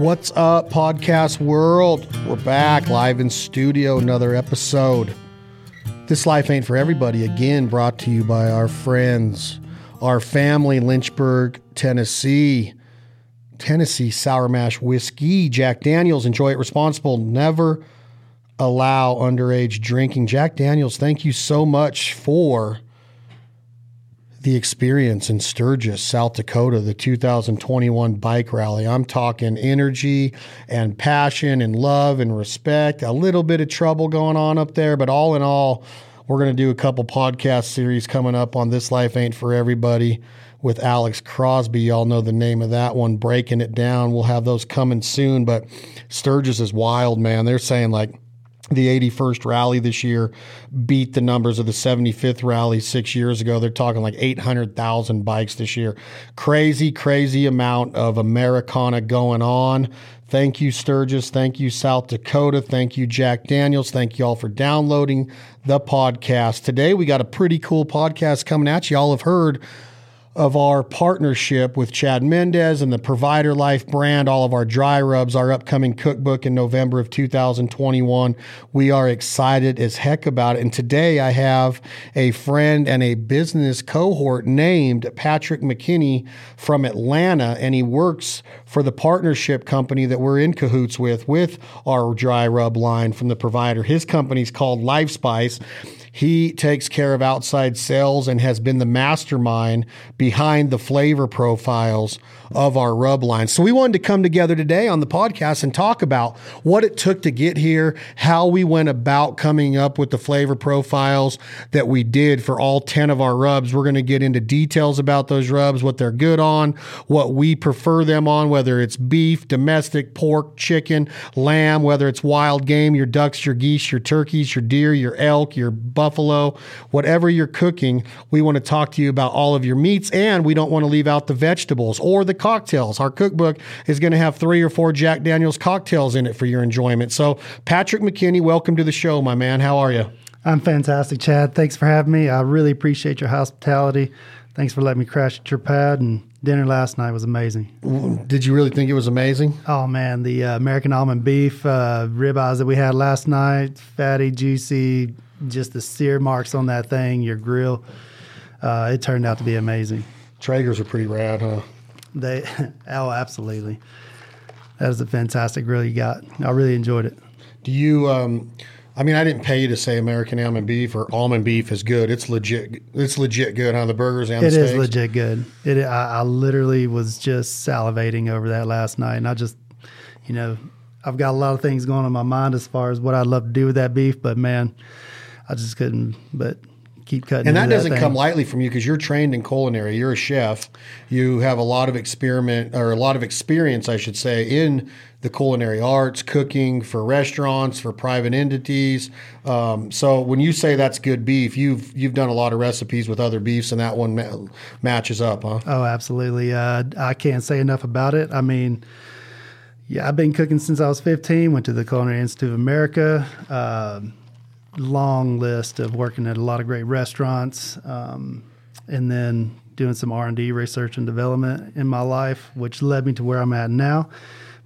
What's up, podcast world? We're back live in studio, another episode. This life ain't for everybody. Again, brought to you by our friends, our family, Lynchburg, Tennessee. Tennessee Sour Mash Whiskey, Jack Daniels. Enjoy it responsible. Never allow underage drinking. Jack Daniels, thank you so much for the experience in Sturgis, South Dakota, the 2021 bike rally. I'm talking energy and passion and love and respect. A little bit of trouble going on up there, but all in all, we're going to do a couple podcast series coming up on This Life Ain't For Everybody with Alex Crosby. Y'all know the name of that one, Breaking It Down. We'll have those coming soon, but Sturgis is wild, man. They're saying like, the 81st rally this year beat the numbers of the 75th rally six years ago. They're talking like 800,000 bikes this year. Crazy, crazy amount of Americana going on. Thank you, Sturgis. Thank you, South Dakota. Thank you, Jack Daniels. Thank you all for downloading the podcast. Today, we got a pretty cool podcast coming at you. Y'all have heard of our partnership with Chad Mendez and the Provider Life brand, all of our dry rubs, our upcoming cookbook in November of 2021. We are excited as heck about it. And today I have a friend and a business cohort named Patrick McKinney from Atlanta, and he works for the partnership company that we're in cahoots with, with our dry rub line from the provider. His company's called Life Spice. He takes care of outside sales and has been the mastermind behind the flavor profiles of our rub line. So we wanted to come together today on the podcast and talk about what it took to get here, how we went about coming up with the flavor profiles that we did for all 10 of our rubs. We're going to get into details about those rubs, what they're good on, what we prefer them on, whether it's beef, domestic, pork, chicken, lamb, whether it's wild game, your ducks, your geese, your turkeys, your deer, your elk, your buffalo, whatever you're cooking. We want to talk to you about all of your meats and we don't want to leave out the vegetables or the cocktails. Our cookbook is going to have three or four Jack Daniels cocktails in it for your enjoyment. So, Patrick McKinney, welcome to the show, my man. How are you? I'm fantastic, Chad. Thanks for having me. I really appreciate your hospitality. Thanks for letting me crash at your pad. And dinner last night was amazing. Did you really think it was amazing? Oh man, the uh, American almond beef uh, ribeyes that we had last night, fatty, juicy, just the sear marks on that thing, your grill. Uh, it turned out to be amazing. Traegers are pretty rad, huh? They, oh, absolutely. That was a fantastic grill you got. I really enjoyed it. Do you? Um, I mean, I didn't pay you to say American almond beef or almond beef is good. It's legit. It's legit good, huh? The burgers and It the is legit good. It. I, I literally was just salivating over that last night, and I just, you know, I've got a lot of things going on in my mind as far as what I'd love to do with that beef, but man, I just couldn't. But keep cutting. And that doesn't thing. come lightly from you because you're trained in culinary. You're a chef. You have a lot of experiment or a lot of experience, I should say, in the culinary arts, cooking for restaurants, for private entities. Um, so when you say that's good beef, you've you've done a lot of recipes with other beefs, and that one ma- matches up, huh? Oh, absolutely. Uh, I can't say enough about it. I mean, yeah, I've been cooking since I was 15. Went to the Culinary Institute of America. Um long list of working at a lot of great restaurants, um, and then doing some R and D research and development in my life, which led me to where I'm at now.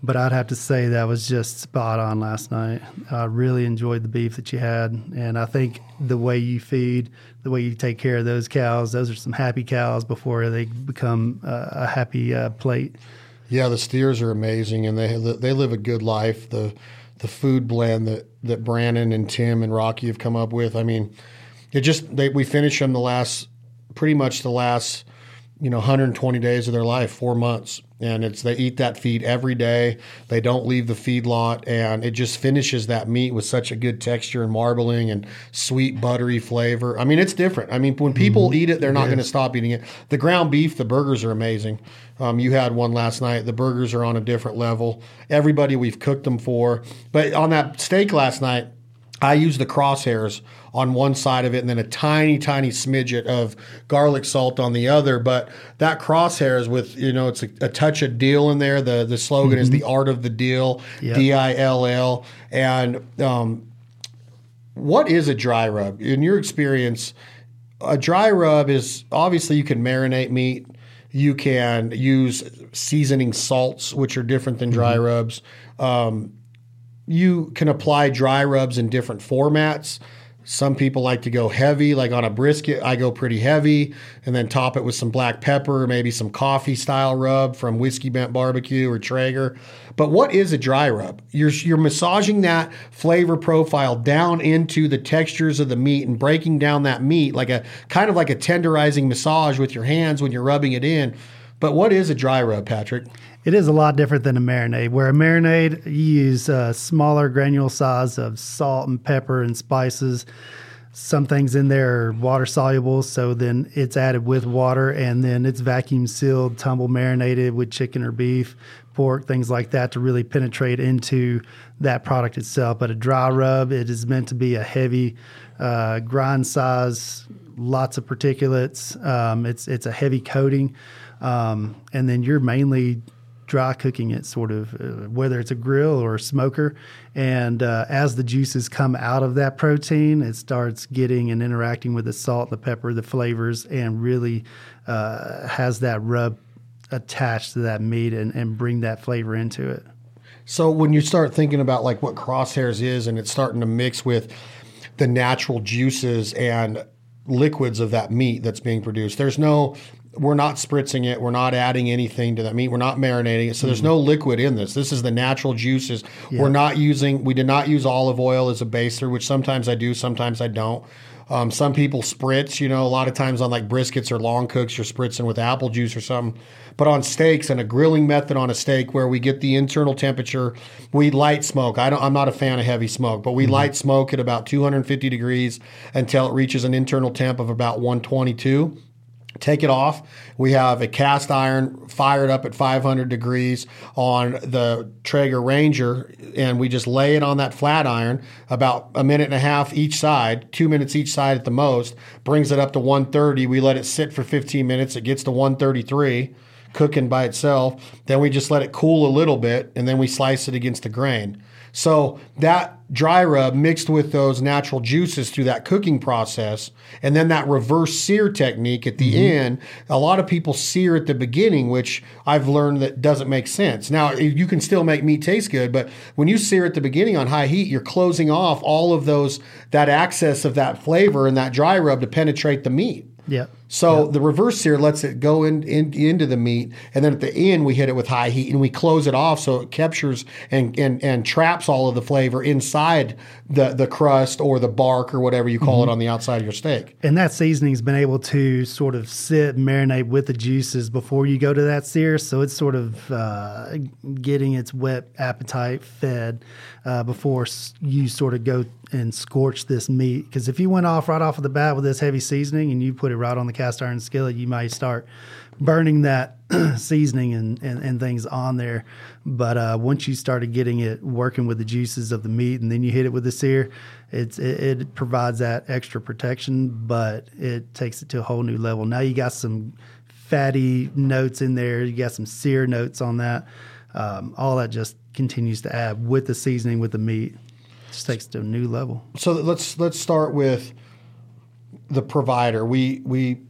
But I'd have to say that was just spot on last night. I really enjoyed the beef that you had, and I think the way you feed, the way you take care of those cows, those are some happy cows before they become uh, a happy uh, plate. Yeah, the steers are amazing, and they they live a good life. The the food blend that that Brandon and Tim and Rocky have come up with. I mean, it just they we finish them the last pretty much the last you know 120 days of their life, four months, and it's they eat that feed every day. They don't leave the feed lot, and it just finishes that meat with such a good texture and marbling and sweet buttery flavor. I mean, it's different. I mean, when people eat it, they're not going to stop eating it. The ground beef, the burgers are amazing. Um, you had one last night. The burgers are on a different level. Everybody we've cooked them for, but on that steak last night. I use the crosshairs on one side of it and then a tiny, tiny smidget of garlic salt on the other. But that crosshairs with, you know, it's a, a touch of deal in there. The the slogan is the art of the deal, Yep. D I L L. And um, what is a dry rub? In your experience, a dry rub is obviously you can marinate meat. You can use seasoning salts, which are different than dry rubs. Um, you can apply dry rubs in different formats. Some people like to go heavy, like on a brisket. I go pretty heavy, and then top it with some black pepper, maybe some coffee style rub from Whiskey Bent Barbecue or Traeger. But what is a dry rub? You're you're massaging that flavor profile down into the textures of the meat and breaking down that meat like a kind of like a tenderizing massage with your hands when you're rubbing it in. But what is a dry rub, Patrick? It is a lot different than a marinade. Where a marinade, you use a smaller granule size of salt and pepper and spices. Some things in there are water soluble, so then it's added with water and then it's vacuum sealed, tumble marinated with chicken or beef, pork, things like that to really penetrate into that product itself. But a dry rub, it is meant to be a heavy uh, grind size, lots of particulates. Um, it's it's a heavy coating, um, and then you're mainly dry cooking it, sort of, uh, whether it's a grill or a smoker. And uh, as the juices come out of that protein, it starts getting and interacting with the salt, the pepper, the flavors, and really uh, has that rub attached to that meat and, and bring that flavor into it. So when you start thinking about like what crosshairs is and it's starting to mix with the natural juices and liquids of that meat that's being produced, there's no we're not spritzing it. We're not adding anything to that meat. We're not marinating it. So there's mm-hmm. no liquid in this. This is the natural juices. Yeah. We're not using, we did not use olive oil as a baser, which sometimes I do, sometimes I don't. Um, some people spritz, you know, a lot of times on like briskets or long cooks, you're spritzing with apple juice or something. But on steaks and a grilling method on a steak where we get the internal temperature, we light smoke. I don't, I'm not a fan of heavy smoke, but we light smoke at about 250 degrees until it reaches an internal temp of about 122 take it off. We have a cast iron fired up at 500 degrees on the Traeger Ranger, and we just lay it on that flat iron about a minute and a half each side, two minutes each side at the most, brings it up to 130. We let it sit for 15 minutes. It gets to 133 cooking by itself. Then we just let it cool a little bit, and then we slice it against the grain. So that dry rub mixed with those natural juices through that cooking process, and then that reverse sear technique at the Mm-hmm. end. A lot of people sear at the beginning, which I've learned that doesn't make sense. Now you can still make meat taste good, but when you sear at the beginning on high heat, you're closing off all of those that access of that flavor and that dry rub to penetrate the meat. Yep. So the reverse sear lets it go in, in into the meat, and then at the end we hit it with high heat and we close it off so it captures and and, and traps all of the flavor inside the the crust or the bark or whatever you call it on the outside of your steak. And that seasoning's been able to sort of sit, marinate with the juices before you go to that sear. So it's sort of uh, getting its wet appetite fed uh, before you sort of go and scorch this meat. Because if you went off right off of the bat with this heavy seasoning and you put it right on the cast iron skillet, you might start burning that seasoning and, and, and things on there. But uh, once you started getting it working with the juices of the meat and then you hit it with the sear, it's, it, it provides that extra protection, but it takes it to a whole new level. Now you got some fatty notes in there, you got some sear notes on that. Um, all that just continues to add with the seasoning, with the meat. Just takes to a new level. So let's let's start with the provider. We we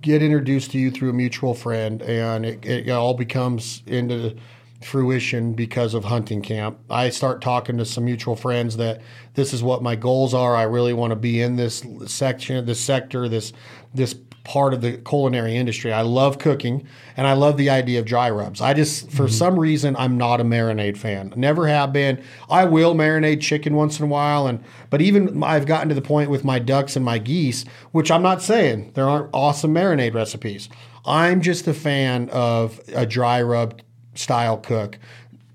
get introduced to you through a mutual friend, and it, it all becomes into fruition because of hunting camp. I start talking to some mutual friends that this is what my goals are. I really want to be in this section, this sector, this this part of the culinary industry. I love cooking and I love the idea of dry rubs. I just for mm-hmm. some reason I'm not a marinade fan. Never have been. I will marinate chicken once in a while and but even I've gotten to the point with my ducks and my geese, which I'm not saying there aren't awesome marinade recipes. I'm just a fan of a dry rub style cook.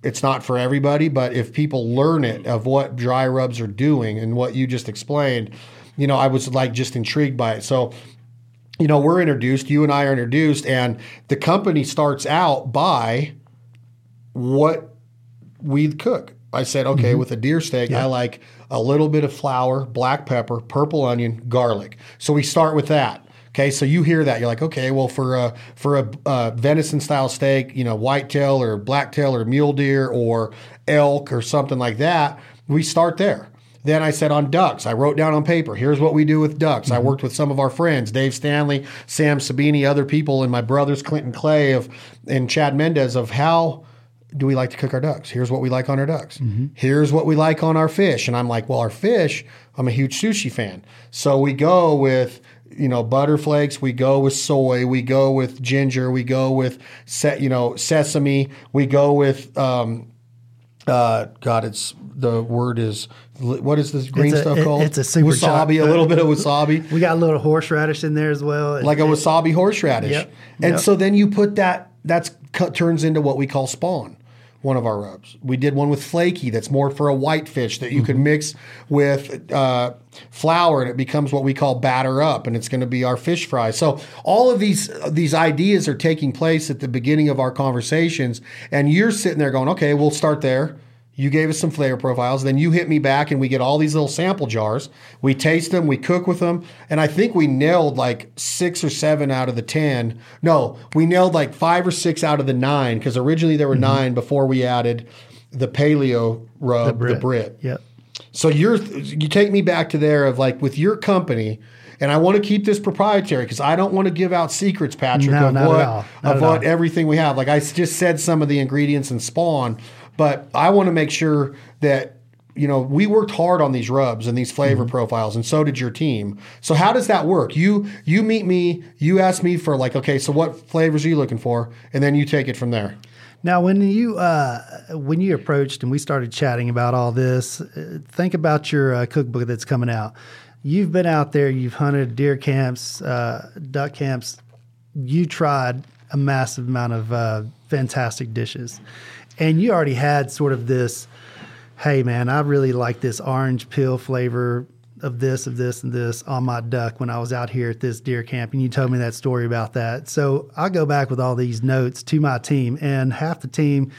It's not for everybody, but if people learn it of what dry rubs are doing and what you just explained, you know, I was like just intrigued by it. So you know, we're introduced, you and I are introduced, and the company starts out by what we cook. I said, okay, with a deer steak, I like a little bit of flour, black pepper, purple onion, garlic. So we start with that. Okay, so you hear that, you're like, okay, well, for a for a uh, venison style steak, you know, whitetail or blacktail or mule deer or elk or something like that, we start there. Then I said on ducks, I wrote down on paper, here's what we do with ducks. I worked with some of our friends, Dave Stanley, Sam Sabini, other people, and my brothers, Clinton Clay of and Chad Mendez of how do we like to cook our ducks? Here's what we like on our ducks. Here's what we like on our fish. And I'm like, well, our fish, I'm a huge sushi fan. So we go with, you know, butter flakes, we go with soy, we go with ginger, we go with, se- you know, sesame, we go with, um, uh, God, it's the word is, what is this green a- stuff it- called? it's a super wasabi, a little bit of wasabi We got a little horseradish in there as well. like a wasabi horseradish. Yep, And yep. so then you put that that's cut, turns into what we call spawn. One of our rubs. We did one with flaky that's more for a white fish that you could Mm-hmm. mix with uh, flour and it becomes what we call batter up and it's going to be our fish fry. So all of these these ideas are taking place at the beginning of our conversations and you're sitting there going, "Okay, we'll start there." You gave us some flavor profiles. Then you hit me back, and we get all these little sample jars. We taste them, we cook with them, and I think we nailed like six or seven out of the ten. No, we nailed like five or six out of the nine because originally there were nine before we added the paleo rub, the Brit. Yep. So you're you take me back to there of like with your company, and I want to keep this proprietary because I don't want to give out secrets, Patrick, No, of what of at what all. everything we have. Like I just said, some of the ingredients in Spawn, but I want to make sure that you know we worked hard on these rubs and these flavor Mm-hmm. profiles, and so did your team. So how does that work? You you meet me, you ask me for like, okay, so what flavors are you looking for, and then you take it from there. Now, when you uh, when you approached and we started chatting about all this, uh, think about your uh, cookbook that's coming out. You've been out there, you've hunted deer camps, uh, duck camps. You tried a massive amount of uh, fantastic dishes, and you already had sort of this. Hey, man, I really like this orange peel flavor of this, of this, and this on my duck when I was out here at this deer camp. And you told me that story about that. So I go back with all these notes to my team, and half the team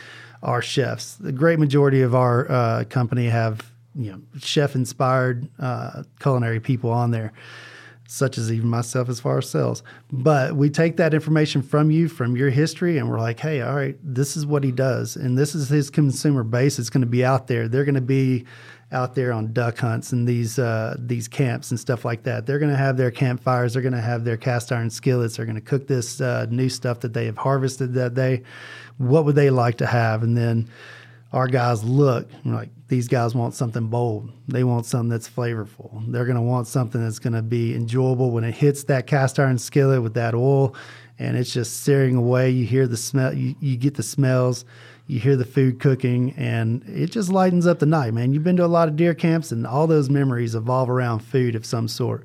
are chefs. The great majority of our uh, company have you know chef inspired uh, culinary people on there such as even myself as far as sales. But we take that information from you, from your history, and we're like, hey, all right, this is what he does. And this is his consumer base. It's going to be out there. They're going to be out there on duck hunts and these uh, these camps and stuff like that. They're going to have their campfires. They're going to have their cast iron skillets. They're going to cook this uh, new stuff that they have harvested that day. What would they like to have? And then our guys look like these guys want something bold. They want something that's flavorful. They're going to want something that's going to be enjoyable. When it hits that cast iron skillet with that oil and it's just searing away you hear the smell you, you get the smells you hear the food cooking and it just lightens up the night man. You've been to a lot of deer camps and all those memories evolve around food of some sort.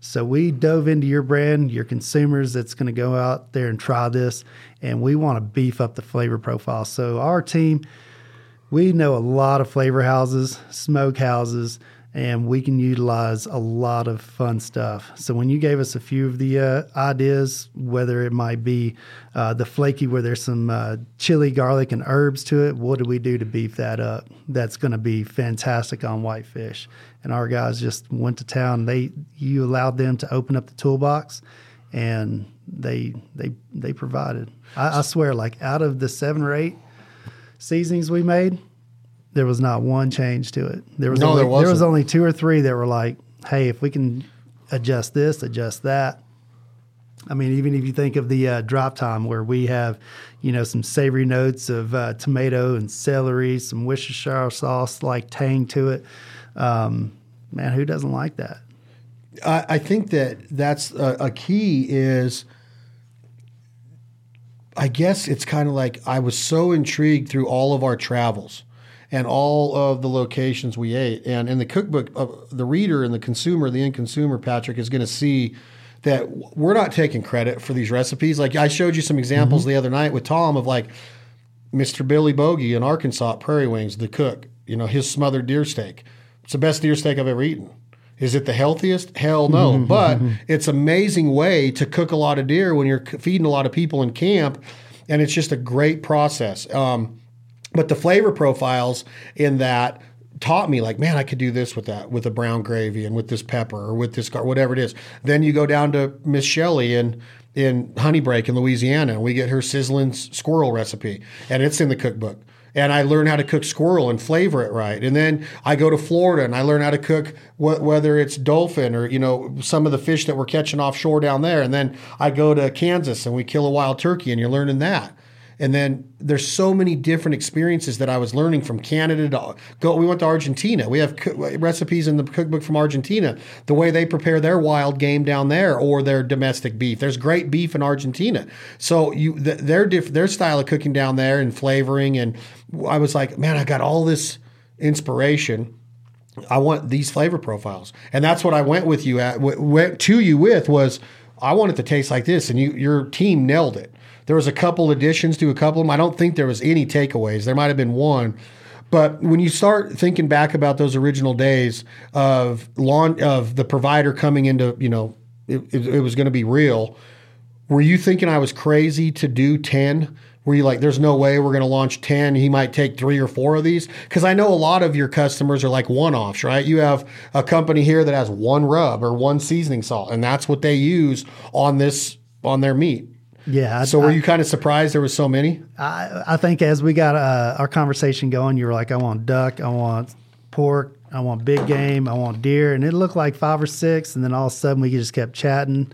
So we dove into your brand, your consumers that's going to go out there and try this, and we want to beef up the flavor profile. So our team, we know a lot of flavor houses, smoke houses, and we can utilize a lot of fun stuff. So when you gave us a few of the uh, ideas, whether it might be uh, the flaky where there's some uh, chili, garlic, and herbs to it, what do we do to beef that up? That's going to be fantastic on whitefish. And our guys just went to town. They you allowed them to open up the toolbox, and they they they provided. I, I swear, like out of the seven or eight seasonings we made, there was not one change to it. There was No, only, there there was only two or three that were like, "Hey, if we can adjust this, adjust that." I mean, even if you think of the uh, drop time where we have, you know, some savory notes of uh, tomato and celery, some Worcestershire sauce like tang to it. Um, man, who doesn't like that? I, I think that that's a, a key is I guess it's kind of like I was so intrigued through all of our travels and all of the locations we ate. And in the cookbook, uh, the reader and the consumer, the end consumer, Patrick, is going to see that we're not taking credit for these recipes. Like I showed you some examples the other night with Tom of like Mr. Billy Bogey in Arkansas Prairie Wings, the cook, you know, his smothered deer steak. It's the best deer steak I've ever eaten. Is it the healthiest? Hell no. Mm-hmm, mm-hmm, but mm-hmm. it's amazing way to cook a lot of deer when you're feeding a lot of people in camp, and it's just a great process. Um, but the flavor profiles in that taught me like, man, I could do this with that, with a brown gravy and with this pepper or with this gar- whatever it is. Then you go down to Miss Shelley in in Honey Brake in Louisiana, and we get her sizzling squirrel recipe, and it's in the cookbook. And I learn how to cook squirrel and flavor it right. And then I go to Florida and I learn how to cook wh- whether it's dolphin or you know some of the fish that we're catching offshore down there. And then I go to Kansas and we kill a wild turkey, and you're learning that. And then there's so many different experiences that I was learning from Canada to go. We went to Argentina. We have co- recipes in the cookbook from Argentina, the way they prepare their wild game down there or their domestic beef. There's great beef in Argentina. So you th- their diff- their style of cooking down there and flavoring. And I was like, man, I got all this inspiration. I want these flavor profiles, and that's what I went with you at. Went to you with was I want it to taste like this, and you your team nailed it. There was a couple additions to a couple of them. I don't think there was any takeaways. There might have been one. But when you start thinking back about those original days of lawn of the provider coming into, you know, it, it, it was going to be real. Were you thinking I was crazy to do ten? Were you like, there's no way we're going to launch 10? He might take three or four of these? Because I know a lot of your customers are like one offs, right? You have a company here that has one rub or one seasoning salt, and that's what they use on this, on their meat. Yeah. So were you kind of surprised there was so many? I, I think as we got uh, our conversation going, you were like, I want duck, I want pork, I want big game, I want deer, and it looked like five or six, and then all of a sudden we just kept chatting.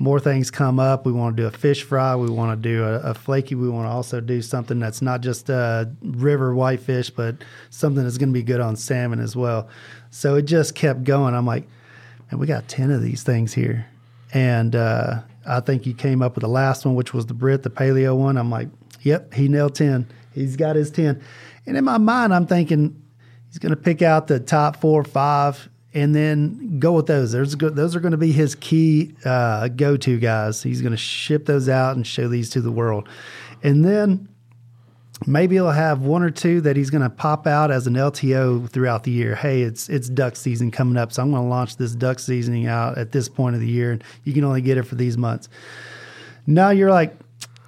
More things come up. We want to do a fish fry. We want to do a, a flaky. We want to also do something that's not just a river whitefish, but something that's going to be good on salmon as well. So it just kept going. I'm like, man, we got ten of these things here, and uh, I think you came up with the last one, which was the Brit, the paleo one. I'm like, yep, he nailed 10. He's got his 10. And in my mind, I'm thinking he's going to pick out the top four or five and then go with those. There's those are going to be his key uh, go to guys. He's going to ship those out and show these to the world. And then maybe he'll have one or two that he's going to pop out as an LTO throughout the year. Hey, it's it's duck season coming up, so I'm going to launch this duck seasoning out at this point of the year, and you can only get it for these months. Now you're like,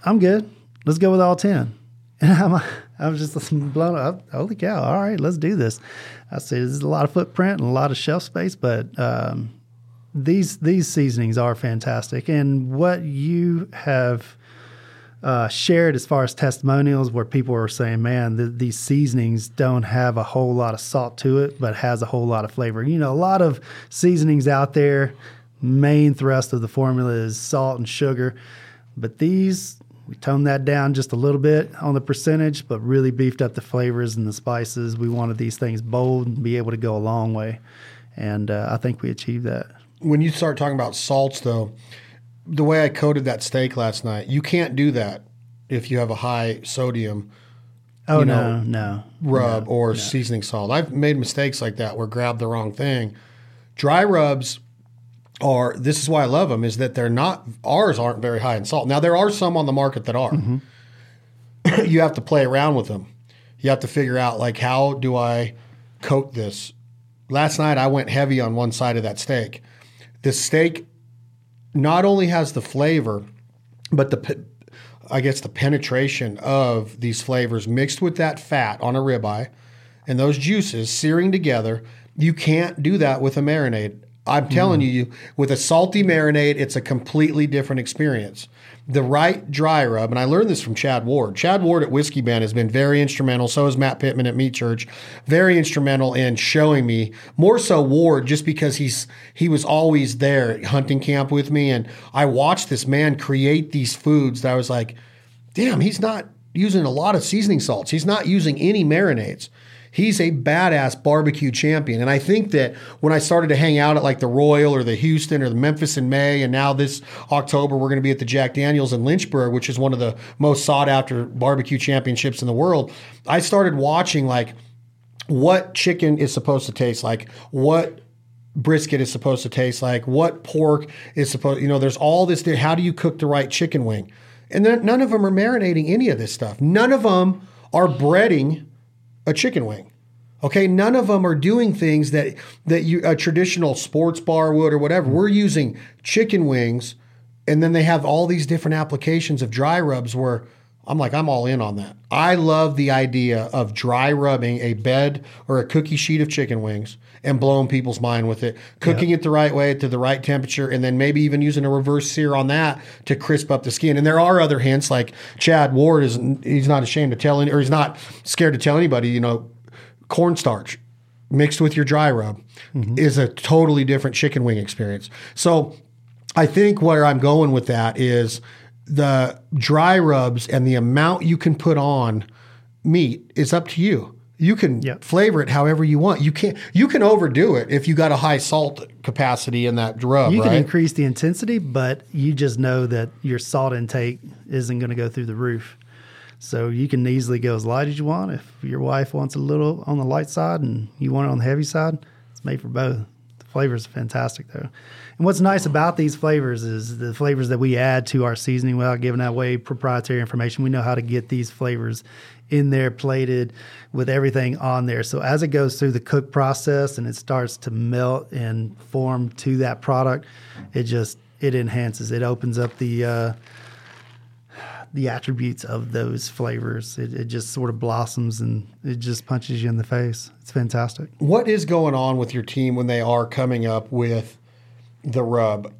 I'm good. Let's go with all ten. And I'm I was just blown up. Holy cow! All right, let's do this. I said there's a lot of footprint and a lot of shelf space, but um, these these seasonings are fantastic. And what you have uh, shared as far as testimonials where people are saying, man, th- these seasonings don't have a whole lot of salt to it, but has a whole lot of flavor. You know, a lot of seasonings out there, main thrust of the formula is salt and sugar, but these, we toned that down just a little bit on the percentage, but really beefed up the flavors and the spices. We wanted these things bold and be able to go a long way. And uh, I think we achieved that. When you start talking about salts, though, the way I coated that steak last night, you can't do that if you have a high sodium. Oh no, no rub no, or no. seasoning salt. I've made mistakes like that where grab the wrong thing. Dry rubs are this is why I love them is that they're not ours aren't very high in salt. Now there are some on the market that are. Mm-hmm. you have to play around with them. You have to figure out like how do I coat this. Last night I went heavy on one side of that steak. The steak not only has the flavor, but the I guess the penetration of these flavors mixed with that fat on a ribeye and those juices searing together. You can't do that with a marinade. I'm telling mm. you, with a salty marinade, it's a completely different experience the right dry rub, and I learned this from Chad Ward. Chad Ward at Whiskey Bent has been very instrumental. So is Matt Pittman at Meat Church, very instrumental in showing me more so Ward, just because he's he was always there at hunting camp with me, and I watched this man create these foods that I was like, damn, he's not using a lot of seasoning salts. He's not using any marinades he's a badass barbecue champion. And I think that when I started to hang out at like the Royal or the Houston or the Memphis in May, and now this October we're going to be at the Jack Daniels in Lynchburg, which is one of the most sought after barbecue championships in the world. I started watching like what chicken is supposed to taste like, what brisket is supposed to taste like, what pork is supposed, you know, there's all this. How do you cook the right chicken wing? And none of them are marinating any of this stuff. None of them are breading a chicken wing. Okay, none of them are doing things that that you a traditional sports bar would or whatever. Mm-hmm. We're using chicken wings, and then they have all these different applications of dry rubs where I'm like, I'm all in on that. I love the idea of dry rubbing a bed or a cookie sheet of chicken wings and blowing people's mind with it, cooking it the right way to the right temperature, and then maybe even using a reverse sear on that to crisp up the skin. And there are other hints, like Chad Ward is he's not ashamed to tell, any, or he's not scared to tell anybody. You know, cornstarch mixed with your dry rub mm-hmm. is a totally different chicken wing experience. So I think where I'm going with that is the dry rubs and the amount you can put on meat is up to you. You can Yep. flavor it however you want. You can't. You can overdo it if you got a high salt capacity in that rub. You right? can increase the intensity, but you just know that your salt intake isn't going to go through the roof. So you can easily go as light as you want. If your wife wants a little on the light side and you want it on the heavy side, it's made for both. The flavors are fantastic though. And what's nice about these flavors is the flavors that we add to our seasoning without giving away proprietary information. We know how to get these flavors in there plated with everything on there. So as it goes through the cook process and it starts to melt and form to that product, it just it enhances. It opens up the uh, the attributes of those flavors. It, it just sort of blossoms and it just punches you in the face. It's fantastic. What is going on with your team when they are coming up with the rub?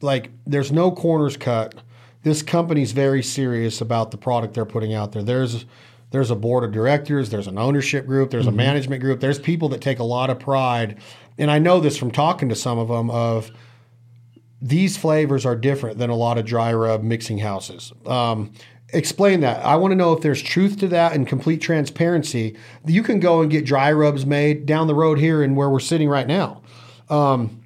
Like, there's no corners cut. This company's very serious about the product they're putting out there. There's there's a board of directors, there's an ownership group, there's a management group, there's people that take a lot of pride. And I know this from talking to some of them of these flavors are different than a lot of dry rub mixing houses. Um, explain that. I want to know if there's truth to that and complete transparency. You can go and get dry rubs made down the road here and where we're sitting right now. Um,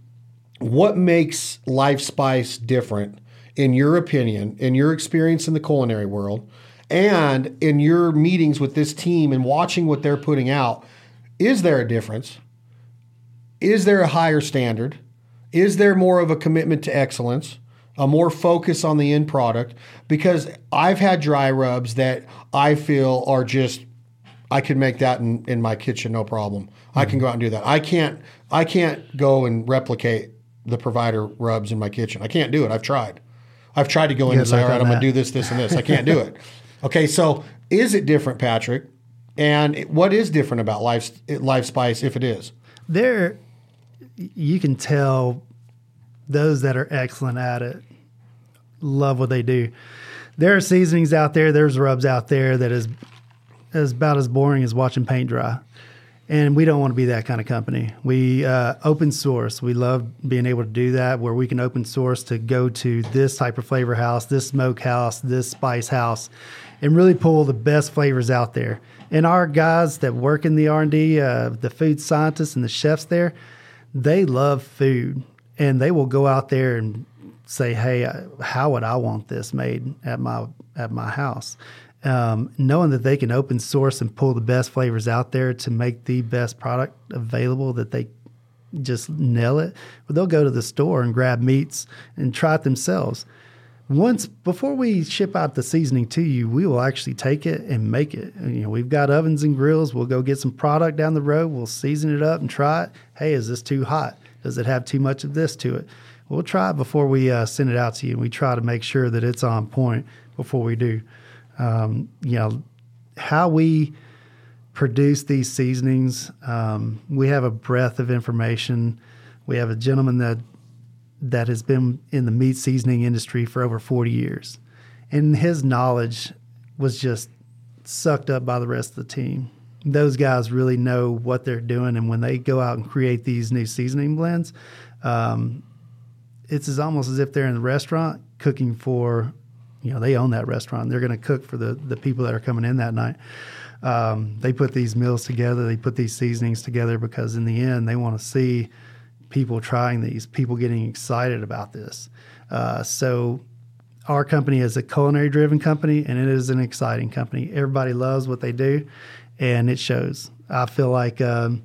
what makes Life Spice different, in your opinion, in your experience in the culinary world, and in your meetings with this team and watching what they're putting out? Is there a difference? Is there a higher standard? Is there more of a commitment to excellence? A more focus on the end product? Because I've had dry rubs that I feel are just I could make that in, in my kitchen no problem. I can go out and do that. I can't I can't go and replicate the provider rubs in my kitchen. I can't do it. I've tried. I've tried to go in Good and say, all right, I'm gonna do this, this, and this. I can't do it. Okay, so is it different, Patrick? And it- what is different about life life spice if it is? There, you can tell those that are excellent at it love what they do. There are seasonings out there, there's rubs out there that is is about as boring as watching paint dry. And we don't want to be that kind of company. We uh, open source. We love being able to do that, where we can open source to go to this type of flavor house, this smoke house, this spice house, and really pull the best flavors out there. And our guys that work in the R and D, uh, the food scientists and the chefs there, they love food, and they will go out there and say, "Hey, uh, how would I want this made at my at my house?" Um, knowing that they can open source and pull the best flavors out there to make the best product available, that they just nail it. Well, they'll go to the store and grab meats and try it themselves. Once before we ship out the seasoning to you, we will actually take it and make it. You know, we've got ovens and grills. We'll go get some product down the road. We'll season it up and try it. Hey, is this too hot? Does it have too much of this to it? We'll try it before we uh, send it out to you. And we try to make sure that it's on point before we do. Um, you know, how we produce these seasonings, um, we have a breadth of information. We have a gentleman that that has been in the meat seasoning industry for over 40 years. And his knowledge was just sucked up by the rest of the team. Those guys really know what they're doing. And when they go out and create these new seasoning blends, um, it's as almost as if they're in the restaurant cooking for, you know, they own that restaurant. They're going to cook for the, the people that are coming in that night. Um, they put these meals together, they put these seasonings together because in the end, they want to see people trying these, people getting excited about this. Uh, so, our company is a culinary driven company and it is an exciting company. Everybody loves what they do and it shows. I feel like, um,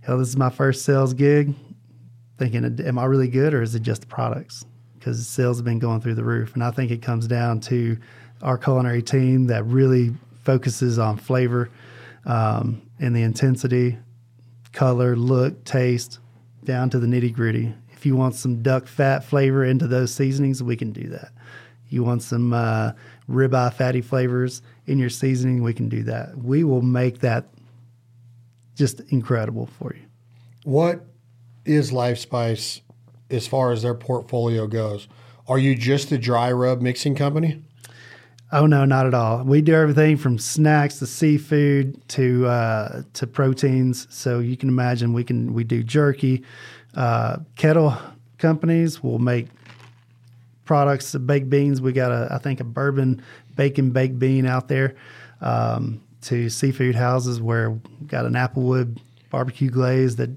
hell, this is my first sales gig. Thinking, am I really good or is it just the products? Because sales have been going through the roof. And I think it comes down to our culinary team that really focuses on flavor um, and the intensity, color, look, taste, down to the nitty gritty. If you want some duck fat flavor into those seasonings, we can do that. You want some uh, ribeye fatty flavors in your seasoning? We can do that. We will make that just incredible for you. What is Life Spice as far as their portfolio goes? Are you just a dry rub mixing company? Oh no, not at all. We do everything from snacks to seafood to uh, to proteins. So you can imagine we can we do jerky. Uh, kettle companies will make products, baked beans. We got a I think a bourbon bacon baked bean out there. Um, to seafood houses where we got an applewood barbecue glaze that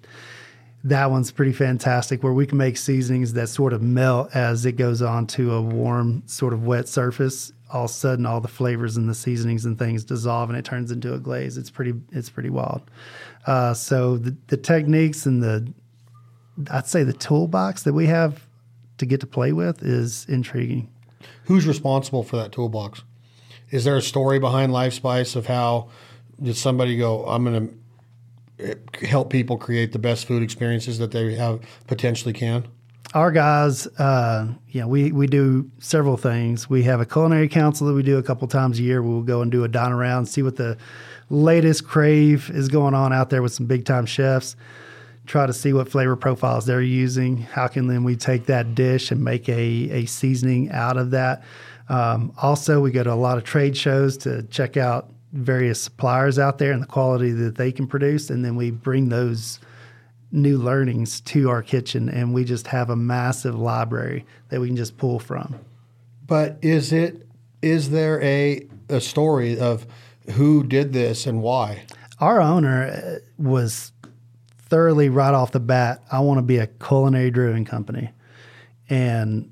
that one's pretty fantastic where we can make seasonings that sort of melt as it goes on to a warm sort of wet surface. All of a sudden all the flavors and the seasonings and things dissolve and it turns into a glaze. It's pretty it's pretty wild. Uh, so the, the techniques and the i'd say the toolbox that we have to get to play with is intriguing. Who's responsible for that toolbox? Is there a story behind life spice of how did somebody go i'm going to help people create the best food experiences that they have potentially can? Our guys, uh, know, we, we do several things. We have a culinary council that we do a couple times a year. We'll go and do a dine around, see what the latest crave is going on out there with some big time chefs. Try to see what flavor profiles they're using. How can then we take that dish and make a, a seasoning out of that? Um, also, we go to a lot of trade shows to check out various suppliers out there and the quality that they can produce, and then we bring those new learnings to our kitchen, and we just have a massive library that we can just pull from. But is it is there a a story of who did this and why? Our owner uh, was thoroughly right off the bat. I want to be a culinary driven company, and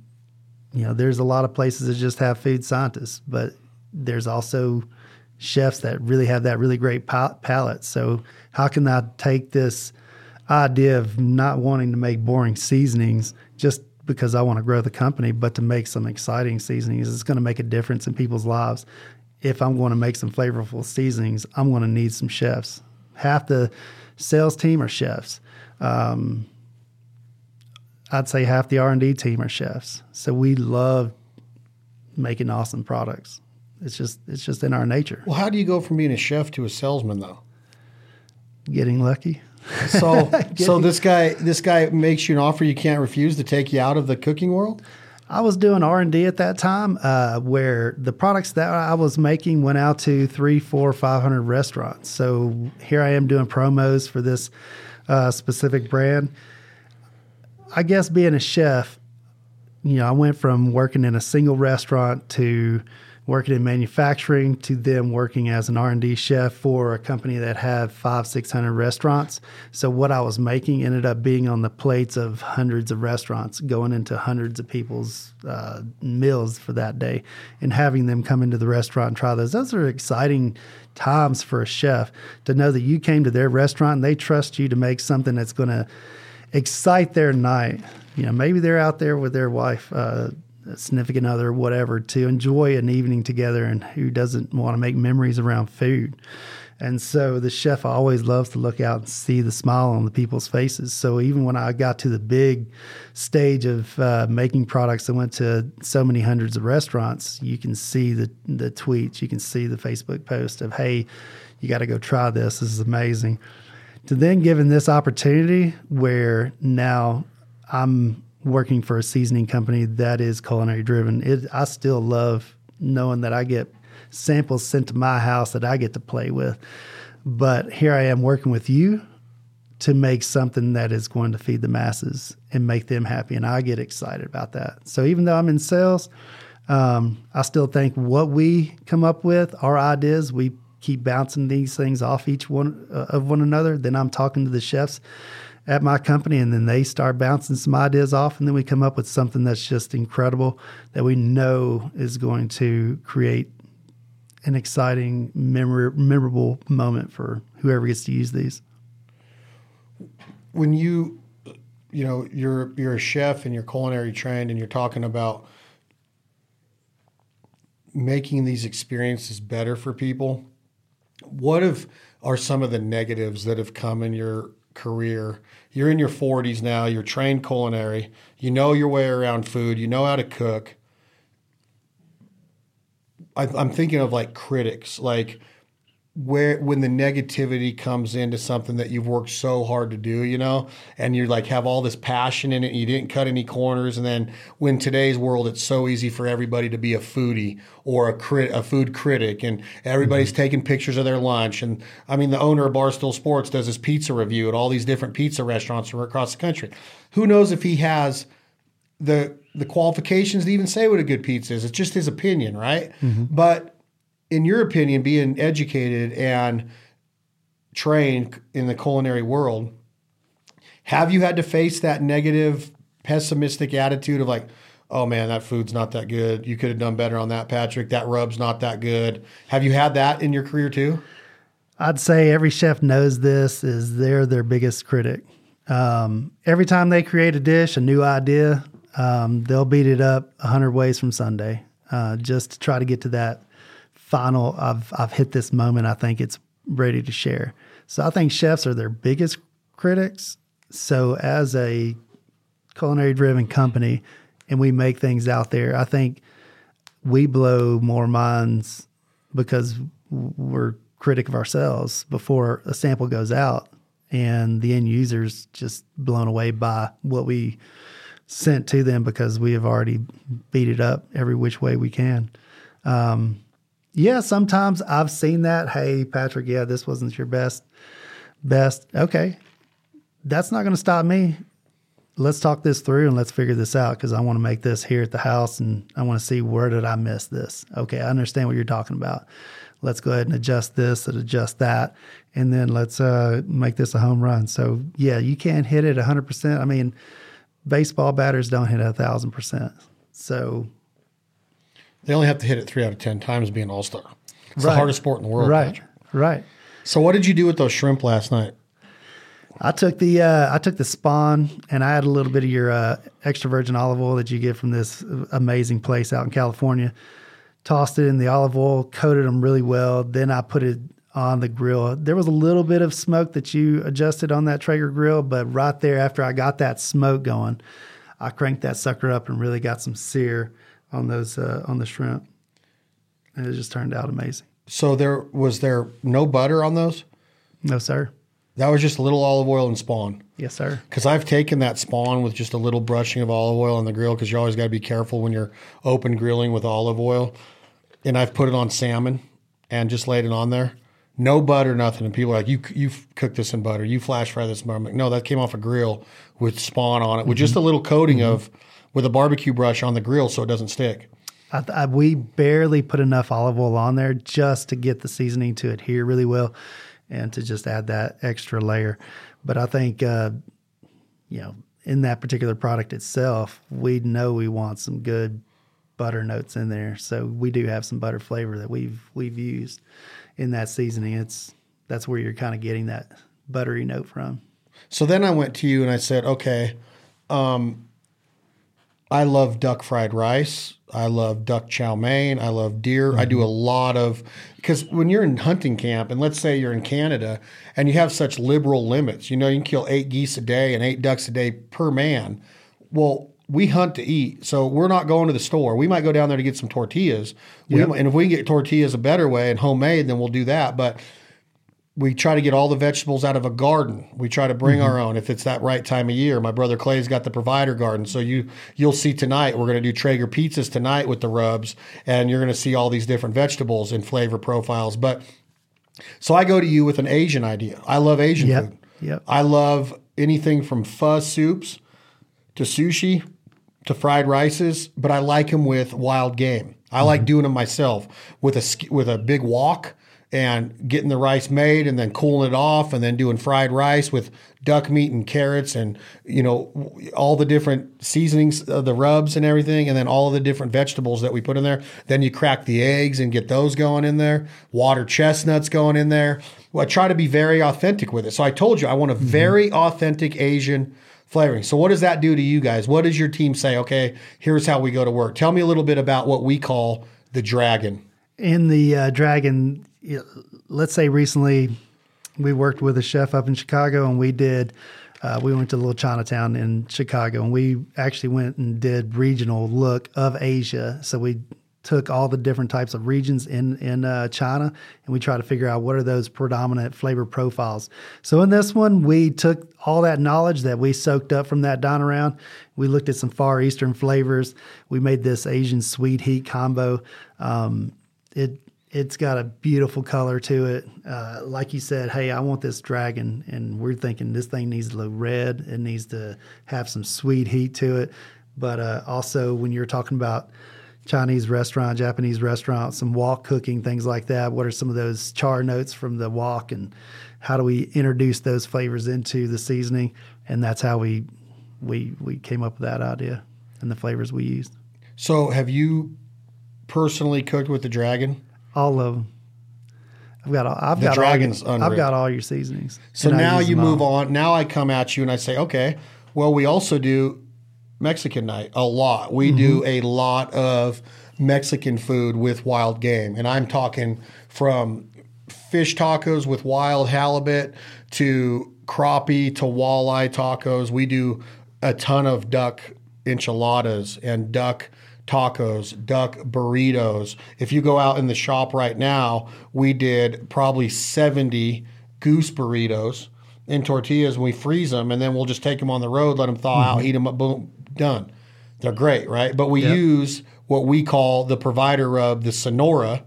you know, there's a lot of places that just have food scientists, but there's also chefs that really have that really great palate. So how can I take this idea of not wanting to make boring seasonings just because I want to grow the company, but to make some exciting seasonings? It's going to make a difference in people's lives. If I'm going to make some flavorful seasonings, I'm going to need some chefs. Half the sales team are chefs. Um, I'd say half the R and D team are chefs. So we love making awesome products. It's just it's just in our nature. Well, how do you go from being a chef to a salesman though? Getting lucky. So Getting, so this guy this guy makes you an offer you can't refuse to take you out of the cooking world. I was doing R and D at that time, uh, where the products that I was making went out to three, four, five hundred restaurants. So here I am doing promos for this uh, specific brand. I guess being a chef, you know, I went from working in a single restaurant to working in manufacturing to them working as an R&D chef for a company that had five, 600 restaurants. So what I was making ended up being on the plates of hundreds of restaurants, going into hundreds of people's uh, meals for that day and having them come into the restaurant and try those. Those are exciting times for a chef to know that you came to their restaurant and they trust you to make something that's going to excite their night. You know, maybe they're out there with their wife, uh, significant other, whatever, to enjoy an evening together and who doesn't want to make memories around food. And so the chef always loves to look out and see the smile on the people's faces. So even when I got to the big stage of uh, making products, I went to so many hundreds of restaurants. You can see the the tweets, you can see the Facebook post of, "Hey, you got to go try this. This is amazing." To then given this opportunity where now I'm working for a seasoning company that is culinary driven. It, I still love knowing that I get samples sent to my house that I get to play with. But here I am working with you to make something that is going to feed the masses and make them happy. And I get excited about that. So even though I'm in sales, um, I still think what we come up with, our ideas, we keep bouncing these things off each one uh, of one another. Then I'm talking to the chefs at my company and then they start bouncing some ideas off and then we come up with something that's just incredible that we know is going to create an exciting memor- memorable moment for whoever gets to use these. When you you know you're you're a chef and you're culinary trained and you're talking about making these experiences better for people what if are some of the negatives that have come in your career. You're in your 40s now, you're trained culinary, you know your way around food, you know how to cook. I, am thinking of like critics, like where when the negativity comes into something that you've worked so hard to do, you know, and you like have all this passion in it, and you didn't cut any corners, and then when today's world, it's so easy for everybody to be a foodie or a crit, a food critic, and everybody's mm-hmm. taking pictures of their lunch. And I mean, the owner of Barstool Sports does his pizza review at all these different pizza restaurants from across the country. Who knows if he has the the qualifications to even say what a good pizza is? It's just his opinion, right? Mm-hmm. But in your opinion, being educated and trained in the culinary world, have you had to face that negative, pessimistic attitude of like, oh man, that food's not that good. You could have done better on that, Patrick. That rub's not that good. Have you had that in your career too? I'd say every chef knows this is they're their biggest critic. Um, every time they create a dish, a new idea, um, they'll beat it up a hundred ways from Sunday, uh, just to try to get to that final I've I've hit this moment. I think it's ready to share. So I think chefs are their biggest critics. So as a culinary driven company and we make things out there, I think we blow more minds because we're critic of ourselves before a sample goes out and the end users just blown away by what we sent to them because we have already beat it up every which way we can. Um, yeah, sometimes I've seen that. Hey, Patrick, yeah, this wasn't your best, best. Okay, that's not going to stop me. Let's talk this through and let's figure this out because I want to make this here at the house and I want to see where did I miss this. Okay, I understand what you're talking about. Let's go ahead and adjust this and adjust that, and then let's uh, make this a home run. So yeah, you can't hit it 100. percent I mean, baseball batters don't hit a thousand percent. So they only have to hit it three out of ten times being an all star. It's right. the hardest sport in the world. Right. Right. So what did you do with those shrimp last night? I took the uh, I took the spawn and I had a little bit of your uh, extra virgin olive oil that you get from this amazing place out in California. Tossed it in the olive oil, coated them really well. Then I put it on the grill. There was a little bit of smoke that you adjusted on that Traeger grill, but right there after I got that smoke going, I cranked that sucker up and really got some sear on those uh, on the shrimp, and it just turned out amazing. So there was there no butter on those? No, sir. That was just a little olive oil and spawn. Yes, sir. Because I've taken that spawn with just a little brushing of olive oil on the grill because you always got to be careful when you're open grilling with olive oil. And I've put it on salmon and just laid it on there. No butter, nothing. And people are like, "You you cooked this in butter? You flash fry this?" I'm like, "No, that came off a grill with spawn on it with mm-hmm. just a little coating mm-hmm. of with a barbecue brush on the grill so it doesn't stick. I, I, we barely put enough olive oil on there just to get the seasoning to adhere really well and to just add that extra layer. But I think, uh, you know, in that particular product itself, we know we want some good butter notes in there. So we do have some butter flavor that we've we've used in that seasoning. It's that's where you're kind of getting that buttery note from. So then I went to you and I said, okay, um, I love duck fried rice. I love duck chow mein. I love deer. Mm-hmm. I do a lot of because when you're in hunting camp, and let's say you're in Canada and you have such liberal limits, you know, you can kill eight geese a day and eight ducks a day per man. Well, we hunt to eat, so we're not going to the store. We might go down there to get some tortillas. Yep. We, and if we can get tortillas a better way and homemade, then we'll do that. But we try to get all the vegetables out of a garden. We try to bring mm-hmm. our own if it's that right time of year. My brother Clay's got the provider garden, so you you'll see tonight we're going to do Traeger pizzas tonight with the rubs, and you're going to see all these different vegetables and flavor profiles. But so I go to you with an Asian idea. I love Asian yep. food. Yep. I love anything from pho soups to sushi to fried rices, but I like them with wild game. I mm-hmm. like doing them myself with a with a big wok and getting the rice made and then cooling it off and then doing fried rice with duck meat and carrots and you know all the different seasonings of the rubs and everything and then all of the different vegetables that we put in there. Then you crack the eggs and get those going in there. Water chestnuts going in there. Well, i try to be very authentic with it. So i told you i want a mm-hmm. very authentic asian flavoring. So what does that do to you guys? What does your team say? Okay here's how we go to work. Tell me a little bit about what we call the dragon. In the uh, dragon let's say recently we worked with a chef up in Chicago and we did uh, we went to little Chinatown in Chicago and we actually went and did regional look of Asia. So we took all the different types of regions in in uh, China, and we try to figure out what are those predominant flavor profiles. So in this one, we took all that knowledge that we soaked up from that dine around. We looked at some Far Eastern flavors. We made this Asian sweet heat combo. Um, it it's got a beautiful color to it. Uh, like you said, hey, I want this dragon, and we're thinking this thing needs to look red. It needs to have some sweet heat to it. But uh, also, when you're talking about Chinese restaurant, Japanese restaurant, some wok cooking, things like that, what are some of those char notes from the wok, and how do we introduce those flavors into the seasoning? And that's how we we we came up with that idea and the flavors we used. So, have you personally cooked with the dragon? All of them. I've got all, I've The got dragon's all, unreal. I've got all your seasonings. So now you move all. on. Now I come at you and I say, okay, well, we also do Mexican night a lot. We do Mm-hmm. a lot of Mexican food with wild game. And I'm talking from fish tacos with wild halibut to crappie to walleye tacos. We do a ton of duck enchiladas and duck tacos, duck burritos. If you go out in the shop right now, we did probably 70 goose burritos in tortillas and we freeze them and then we'll just take them on the road, let them thaw out, mm-hmm. heat them up, boom, done. They're great, right? But we Yep. use what we call the provider of the Sonora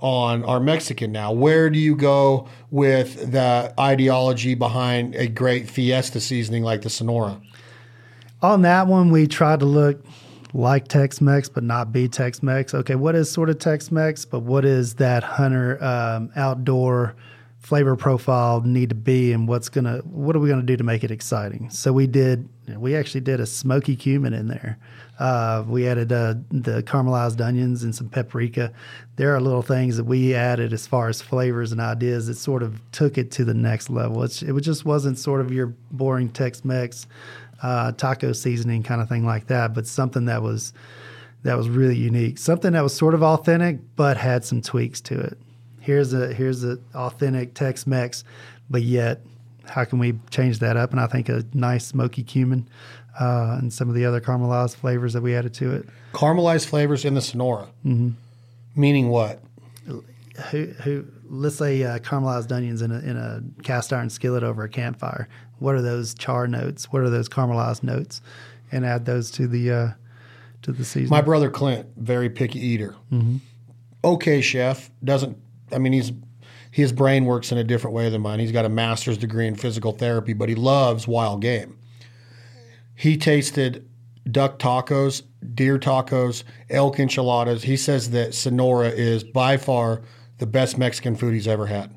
on our Mexican now. Where do you go with the ideology behind a great fiesta seasoning like the Sonora? On that one, we tried to look like Tex Mex, but not be Tex Mex. Okay, what is sort of Tex Mex, but what is that hunter um, outdoor flavor profile need to be, and what's gonna what are we gonna do to make it exciting? So we did. We actually did a smoky cumin in there. Uh, we added uh, the caramelized onions and some paprika. There are little things that we added as far as flavors and ideas that sort of took it to the next level. It's, it just wasn't sort of your boring Tex-Mex uh, taco seasoning kind of thing like that, but something that was that was really unique, something that was sort of authentic but had some tweaks to it. Here's a here's a authentic Tex-Mex, but yet how can we change that up? And I think a nice smoky cumin uh, and some of the other caramelized flavors that we added to it. Caramelized flavors in the Sonora. Mm-hmm. Meaning what? Who, who let's say uh, caramelized onions in a in a cast iron skillet over a campfire. What are those char notes? What are those caramelized notes? And add those to the uh, to the season. My brother Clint, very picky eater. Okay, chef. Doesn't I mean he's his brain works in a different way than mine. He's got a master's degree in physical therapy, but he loves wild game. He tasted duck tacos, deer tacos, elk enchiladas. He says that Sonora is by far the best Mexican food he's ever had.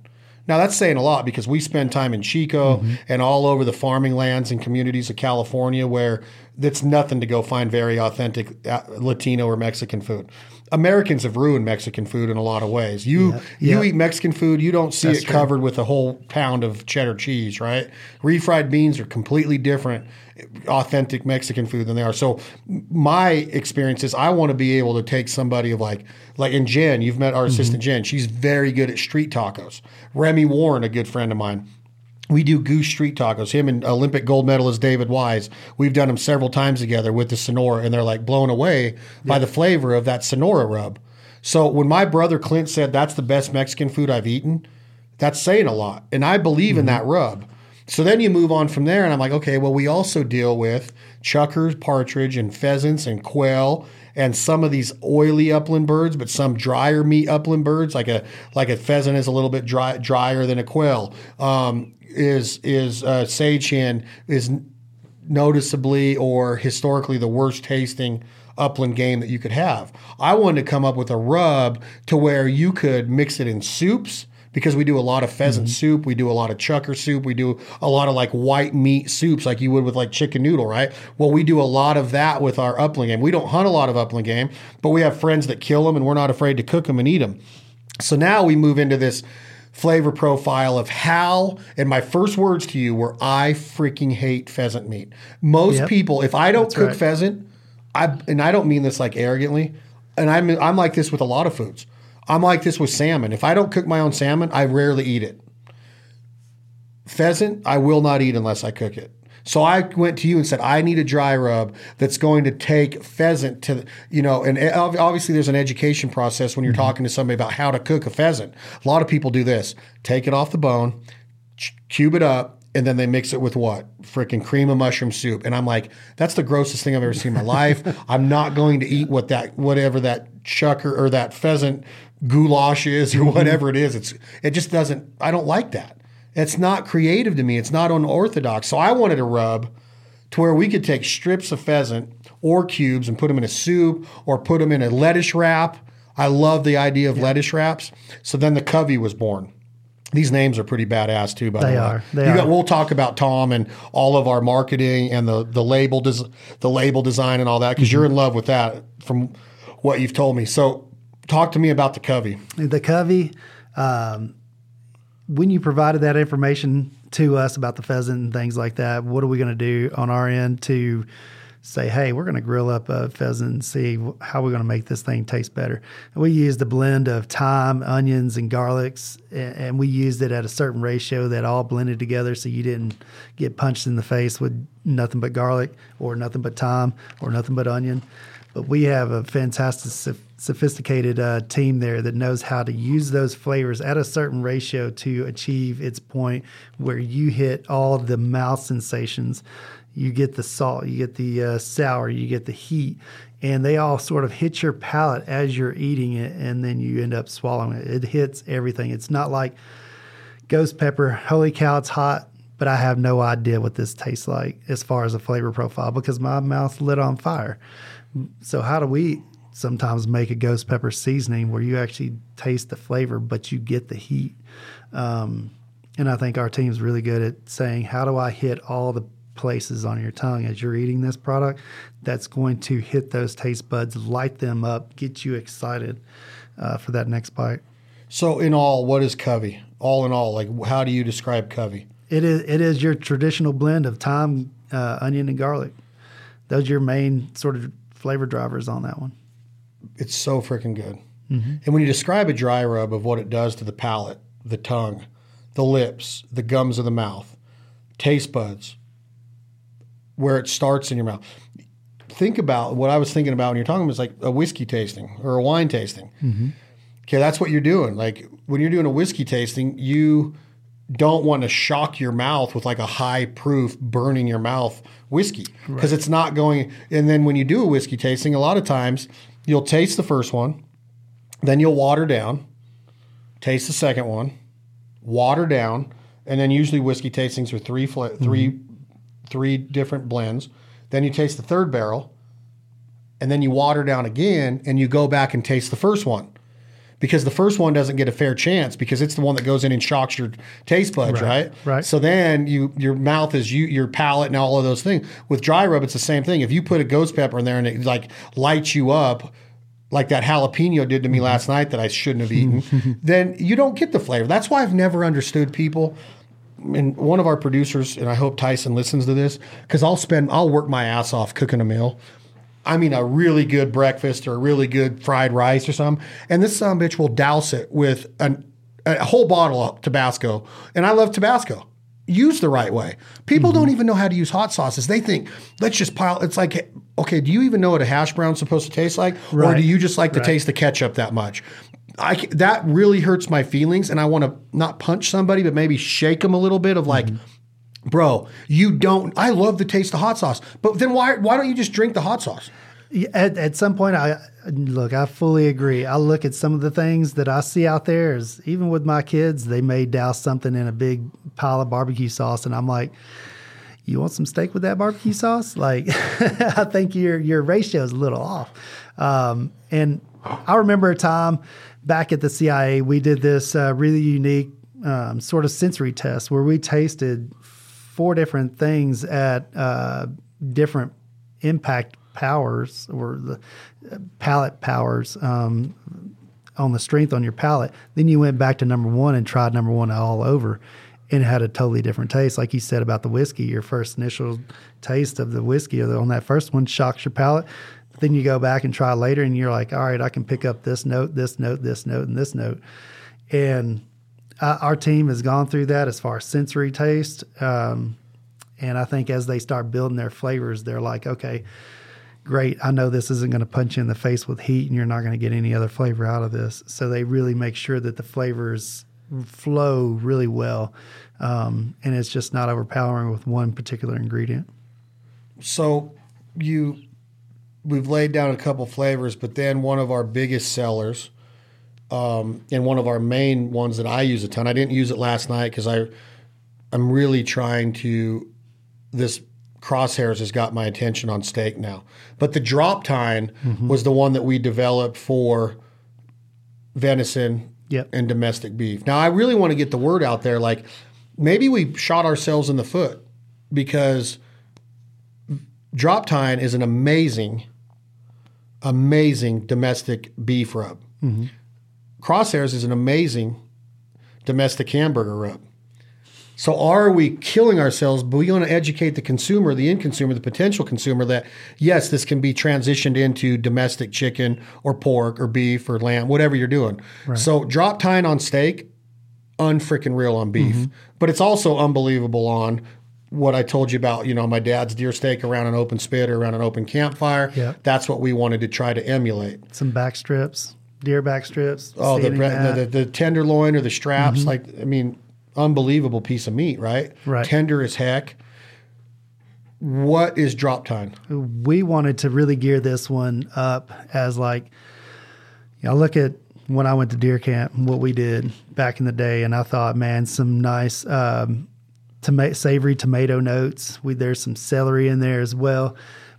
Now that's saying a lot because we spend time in Chico and all over the farming lands and communities of California where it's nothing to go find very authentic uh, Latino or Mexican food. Americans have ruined Mexican food in a lot of ways. You you Yeah. eat Mexican food, you don't see That's it true. covered with a whole pound of cheddar cheese, right? Refried beans are completely different authentic Mexican food than they are. So my experience is I want to be able to take somebody of like like in Jen, you've met our assistant mm-hmm. Jen. She's very good at street tacos. Remi Warren, a good friend of mine. We do goose street tacos. Him and Olympic gold medalist David Wise. We've done them several times together with the Sonora, and they're like blown away by the flavor of that Sonora rub. So when my brother Clint said that's the best Mexican food I've eaten, that's saying a lot. And I believe in mm-hmm. that rub. So then you move on from there, and I'm like, okay, well, we also deal with chukars, partridge, and pheasants and quail, and some of these oily upland birds, but some drier meat upland birds, like a like a pheasant is a little bit dry, drier than a quail. Um, is is uh, sage hen is noticeably or historically the worst tasting upland game that you could have. I wanted to come up with a rub to where you could mix it in soups because we do a lot of pheasant mm-hmm. soup, we do a lot of chukar soup, we do a lot of like white meat soups like you would with like chicken noodle, right? Well, we do a lot of that with our upland game. We don't hunt a lot of upland game, but we have friends that kill them and we're not afraid to cook them and eat them. So now we move into this flavor profile of how, and my first words to you were, I freaking hate pheasant meat. Most Yep. people, if I don't cook right. pheasant, I and I don't mean this like arrogantly, and I'm I'm like this with a lot of foods. I'm like this with salmon. If I don't cook my own salmon, I rarely eat it. Pheasant, I will not eat unless I cook it. So I went to you and said, I need a dry rub that's going to take pheasant to, you know, and obviously there's an education process when you're mm-hmm. talking to somebody about how to cook a pheasant. A lot of people do this take it off the bone, cube it up, and then they mix it with what? Freaking cream of mushroom soup. And I'm like, that's the grossest thing I've ever seen in my life. I'm not going to eat what that, whatever that chukar or that pheasant goulash is or mm-hmm. whatever it is. It's, it just doesn't, I don't like that. It's not creative to me. It's not unorthodox. So I wanted a rub to where we could take strips of pheasant or cubes and put them in a soup or put them in a lettuce wrap. I love the idea of yeah. lettuce wraps. So then the covey was born. These names are pretty badass too. By they the way, are. They are. Got, we'll talk about Tom and all of our marketing and the the label des, the label design and all that because mm-hmm. you're in love with that from what you've told me. So, talk to me about the Covey. The Covey. Um, when you provided that information to us about the pheasant and things like that, what are we going to do on our end to say, hey, we're going to grill up a pheasant and see how we're going to make this thing taste better. And we used a blend of thyme, onions, and garlics, and we used it at a certain ratio that all blended together so you didn't get punched in the face with nothing but garlic or nothing but thyme or nothing but onion. But we have a fantastic, sophisticated uh, team there that knows how to use those flavors at a certain ratio to achieve its point where you hit all the mouth sensations you get the salt, you get the uh, sour, you get the heat, and they all sort of hit your palate as you're eating it, and then you end up swallowing it. It hits everything. It's not like ghost pepper. Holy cow, it's hot, but I have no idea what this tastes like as far as a flavor profile because my mouth's lit on fire. So how do we sometimes make a ghost pepper seasoning where you actually taste the flavor, but you get the heat? Um, and I think our team's really good at saying, how do I hit all the places on your tongue as you're eating this product that's going to hit those taste buds, light them up, get you excited uh, for that next bite. So, in all, what is Covey? All in all, like how do you describe Covey? It is it is your traditional blend of thyme, uh, onion, and garlic. Those are your main sort of flavor drivers on that one. It's so freaking good. Mm-hmm. And when you describe a dry rub of what it does to the palate, the tongue, the lips, the gums of the mouth, taste buds, where it starts in your mouth. Think about what I was thinking about when you're talking about is like a whiskey tasting or a wine tasting. Mm-hmm. Okay, that's what you're doing. Like when you're doing a whiskey tasting, you don't want to shock your mouth with like a high proof burning your mouth whiskey because right. it's not going. And then when you do a whiskey tasting, a lot of times you'll taste the first one, then you'll water down, taste the second one, water down, and then usually whiskey tastings are three fl- mm-hmm. three three different blends. Then you taste the third barrel, and then you water down again, and you go back and taste the first one. Because the first one doesn't get a fair chance because it's the one that goes in and shocks your taste buds, right? Right. right. So then you your mouth is you your palate and all of those things. With dry rub, it's the same thing. If you put a ghost pepper in there and it like lights you up, like that jalapeno did to me mm-hmm. last night that I shouldn't have eaten, then you don't get the flavor. That's why I've never understood people and one of our producers, and I hope Tyson listens to this, because I'll spend, I'll work my ass off cooking a meal. I mean, a really good breakfast or a really good fried rice or something. And this son bitch will douse it with an, a whole bottle of Tabasco. And I love Tabasco. Use the right way. People mm-hmm. don't even know how to use hot sauces. They think, let's just pile. It's like, okay, do you even know what a hash brown's supposed to taste like? Right. Or do you just like to right. taste the ketchup that much? I that really hurts my feelings, and I want to not punch somebody, but maybe shake them a little bit of like, mm-hmm. Bro, you don't. I love the taste of hot sauce, but then why why don't you just drink the hot sauce? At, at some point, I look. I fully agree. I look at some of the things that I see out there. Is even with my kids, they may douse something in a big pile of barbecue sauce, and I'm like, "You want some steak with that barbecue sauce?" Like, I think your your ratio is a little off. Um, and I remember a time back at the CIA, we did this uh, really unique um, sort of sensory test where we tasted four different things at uh, different impact powers or the uh, palate powers um, on the strength on your palate. Then you went back to number one and tried number one all over and had a totally different taste. Like you said about the whiskey, your first initial taste of the whiskey on that first one shocks your palate. Then you go back and try later, and you're like, all right, I can pick up this note, this note, this note, and this note. And uh, our team has gone through that as far as sensory taste. Um, And I think as they start building their flavors, they're like, okay, great. I know this isn't going to punch you in the face with heat and you're not going to get any other flavor out of this. So they really make sure that the flavors flow really well. Um, and it's just not overpowering with one particular ingredient. So you we've laid down a couple flavors, but then one of our biggest sellers, um, and one of our main ones that I use a ton. I didn't use it last night because I I'm really trying to this crosshairs has got my attention on steak now. But the drop tine mm-hmm. was the one that we developed for venison yep. and domestic beef. Now I really want to get the word out there like maybe we shot ourselves in the foot because drop tine is an amazing amazing domestic beef rub. Mm-hmm. Crosshairs is an amazing domestic hamburger rub. So are we killing ourselves? But we want to educate the consumer, the end consumer, the potential consumer that yes, this can be transitioned into domestic chicken or pork or beef or lamb, whatever you're doing. Right. So drop tine on steak, unfreaking real on beef. Mm-hmm. But it's also unbelievable on what I told you about, you know, my dad's deer steak around an open spit or around an open campfire. Yep. That's what we wanted to try to emulate. Some back strips, deer back strips. Oh, the, the, the, the, tenderloin or the straps. Mm-hmm. Like, I mean, unbelievable piece of meat, right? Right. Tender as heck. What is drop tine? We wanted to really gear this one up as like, you know, look at when I went to deer camp, what we did back in the day, and I thought, man, some nice um, tomato, savory tomato notes. We there's some celery in there as well,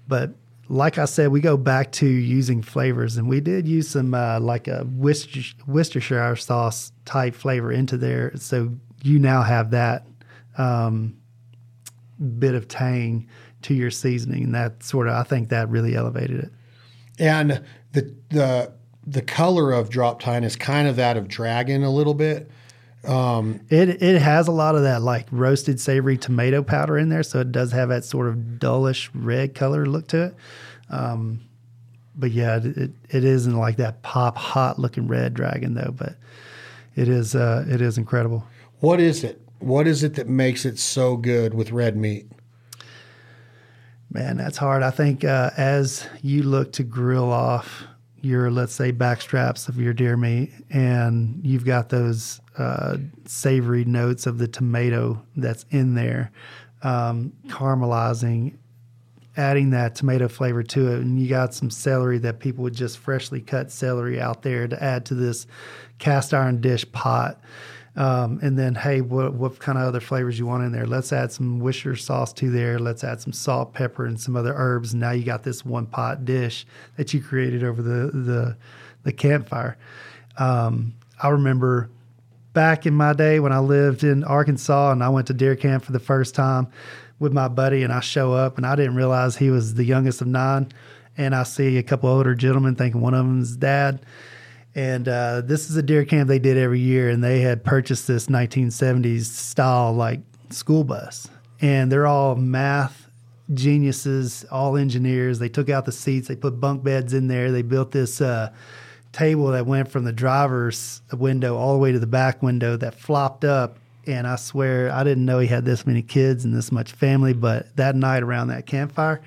but like I said, we go back to using flavors, and we did use some uh, like a Worcester, Worcestershire sauce type flavor into there. So you now have that um, bit of tang to your seasoning, and that sort of I think that really elevated it. And the the the color of drop tine is kind of that of dragon a little bit. Um, it it has a lot of that like roasted savory tomato powder in there, so it does have that sort of dullish red color look to it. Um, but yeah, it it isn't like that pop hot looking red dragon though. But it is uh, it is incredible. What is it? What is it that makes it so good with red meat? Man, that's hard. I think uh, as you look to grill off your let's say back straps of your deer meat and you've got those uh, savory notes of the tomato that's in there um, caramelizing adding that tomato flavor to it and you got some celery that people would just freshly cut celery out there to add to this cast iron dish pot um, and then, hey, what, what kind of other flavors you want in there? Let's add some Worcester sauce to there. Let's add some salt, pepper, and some other herbs. now you got this one pot dish that you created over the the, the campfire. Um, I remember back in my day when I lived in Arkansas and I went to deer camp for the first time with my buddy, and I show up and I didn't realize he was the youngest of nine. And I see a couple older gentlemen thinking one of them's dad and uh, this is a deer camp they did every year, and they had purchased this 1970s style like school bus, and they're all math geniuses, all engineers. They took out the seats, they put bunk beds in there, they built this uh, table that went from the driver's window all the way to the back window that flopped up. And I swear I didn't know he had this many kids and this much family, but that night around that campfire,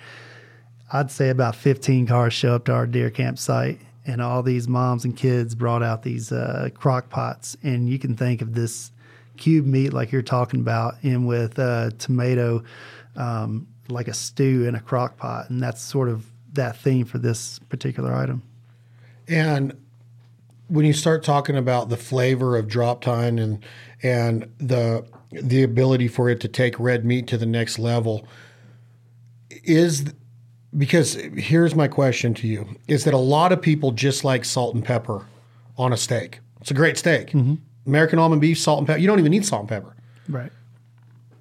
I'd say about 15 cars show up to our deer campsite and all these moms and kids brought out these uh, crock pots, and you can think of this cube meat like you're talking about, in with uh, tomato, um, like a stew in a crock pot, and that's sort of that theme for this particular item. And when you start talking about the flavor of drop tine and and the the ability for it to take red meat to the next level, is because here's my question to you is that a lot of people just like salt and pepper on a steak. It's a great steak. Mm-hmm. American almond beef, salt and pepper. You don't even need salt and pepper. Right.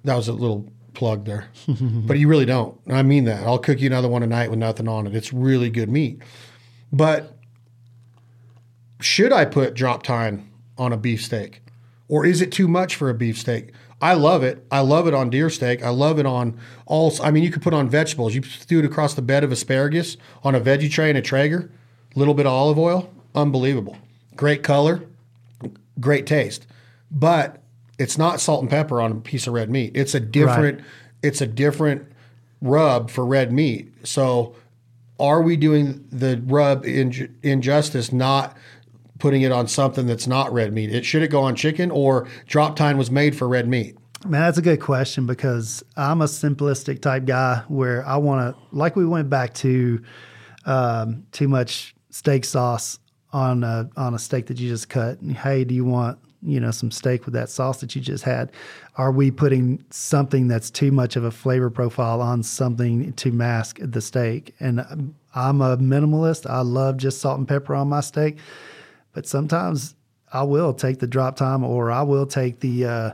That was a little plug there. but you really don't. I mean that. I'll cook you another one tonight with nothing on it. It's really good meat. But should I put drop tine on a beef steak? Or is it too much for a beef steak? I love it. I love it on deer steak. I love it on all. I mean, you could put on vegetables. You threw it across the bed of asparagus on a veggie tray in a Traeger, a little bit of olive oil. Unbelievable. Great color, great taste. But it's not salt and pepper on a piece of red meat. It's a different. Right. it's a different rub for red meat. So, are we doing the rub in, injustice not putting it on something that's not red meat? It should it go on chicken or drop tine was made for red meat? Man, that's a good question because I'm a simplistic type guy where I want to, like we went back to um, too much steak sauce on a, on a steak that you just cut. Hey, do you want you know some steak with that sauce that you just had? Are we putting something that's too much of a flavor profile on something to mask the steak? And I'm a minimalist. I love just salt and pepper on my steak, but sometimes I will take the drop tine or I will take the uh,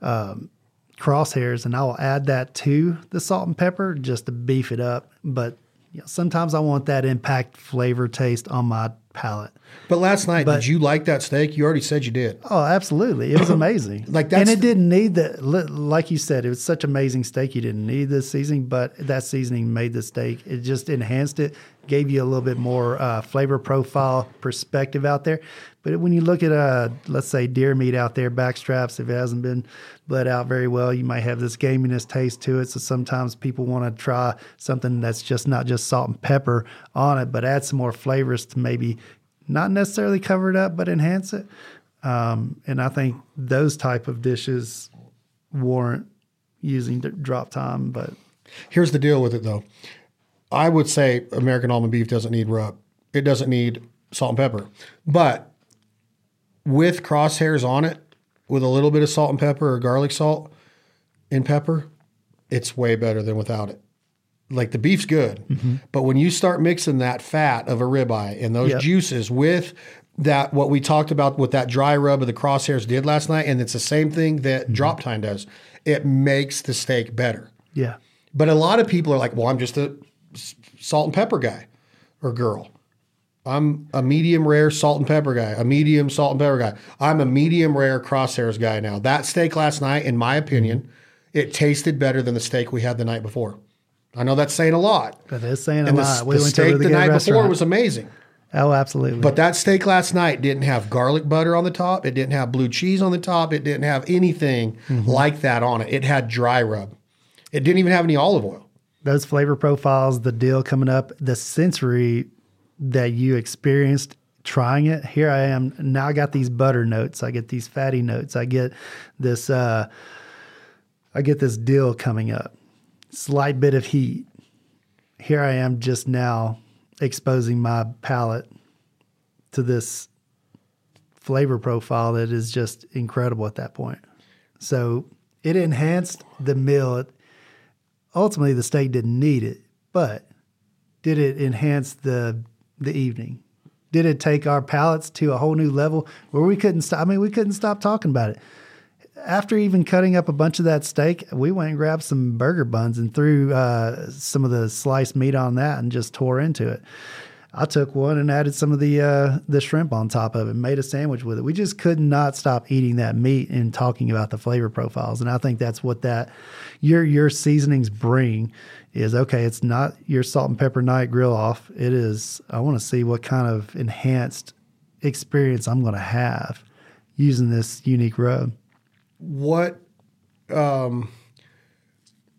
um, crosshairs and I will add that to the salt and pepper just to beef it up. But you know, sometimes I want that impact flavor taste on my palate. But last night, but, did you like that steak? You already said you did. Oh, absolutely! It was amazing. like that, and it didn't need the like you said. It was such amazing steak. You didn't need the seasoning, but that seasoning made the steak. It just enhanced it, gave you a little bit more uh, flavor profile perspective out there. But when you look at uh, let's say deer meat out there, backstraps, if it hasn't been bled out very well, you might have this gaminess taste to it. So sometimes people want to try something that's just not just salt and pepper on it, but add some more flavors to maybe not necessarily cover it up, but enhance it. Um, and I think those type of dishes warrant using drop tine. But here's the deal with it, though. I would say American almond beef doesn't need rub. It doesn't need salt and pepper. But with crosshairs on it, with a little bit of salt and pepper or garlic salt and pepper, it's way better than without it like the beef's good, mm-hmm. but when you start mixing that fat of a ribeye and those yep. juices with that what we talked about with that dry rub of the crosshairs did last night, and it's the same thing that mm-hmm. drop tine does. It makes the steak better. Yeah. But a lot of people are like, "Well, I'm just a salt and pepper guy or girl. I'm a medium rare salt and pepper guy, a medium salt and pepper guy. I'm a medium rare crosshairs guy now." That steak last night, in my opinion, it tasted better than the steak we had the night before. I know that's saying a lot. But it's saying and a the, lot. We the went steak to the night restaurant. before was amazing. Oh, absolutely. But that steak last night didn't have garlic butter on the top. It didn't have blue cheese on the top. It didn't have anything mm-hmm. like that on it. It had dry rub. It didn't even have any olive oil. Those flavor profiles, the deal coming up, the sensory that you experienced trying it. Here I am. Now I got these butter notes. I get these fatty notes. I get this uh I get this dill coming up slight bit of heat. Here I am just now exposing my palate to this flavor profile that is just incredible at that point. So it enhanced the meal. Ultimately, the steak didn't need it, but did it enhance the the evening? Did it take our palates to a whole new level where we couldn't stop? I mean, we couldn't stop talking about it after even cutting up a bunch of that steak, we went and grabbed some burger buns and threw uh, some of the sliced meat on that and just tore into it. I took one and added some of the uh, the shrimp on top of it, made a sandwich with it. We just could not stop eating that meat and talking about the flavor profiles. And I think that's what that your your seasonings bring is okay. It's not your salt and pepper night grill off. It is. I want to see what kind of enhanced experience I'm going to have using this unique rub what um,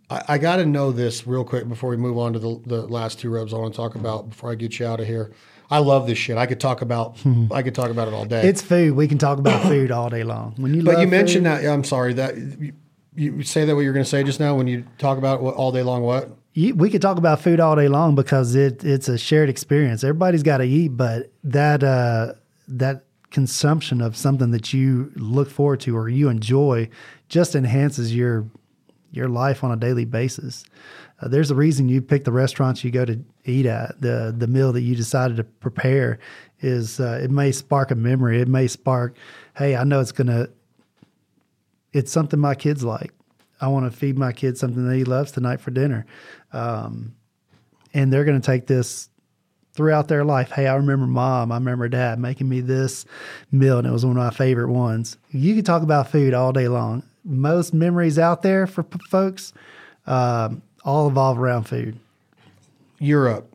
I, I got to know this real quick before we move on to the, the last two rubs I want to talk about before I get you out of here. I love this shit. I could talk about I could talk about it all day. It's food. We can talk about food all day long. When you but you mentioned food, that I'm sorry that you, you, say that what you're going to say just now when you talk about what, all day long. What you, we could talk about food all day long because it it's a shared experience. Everybody's got to eat, but that uh, that consumption of something that you look forward to or you enjoy just enhances your your life on a daily basis. Uh, there's a reason you pick the restaurants you go to eat at. The the meal that you decided to prepare is uh, it may spark a memory. It may spark, hey, I know it's gonna. It's something my kids like. I want to feed my kids something that he loves tonight for dinner, um, and they're going to take this throughout their life. Hey, I remember mom, I remember dad making me this meal, and it was one of my favorite ones. You can talk about food all day long. Most memories out there for p- folks um, all evolve around food. Europe,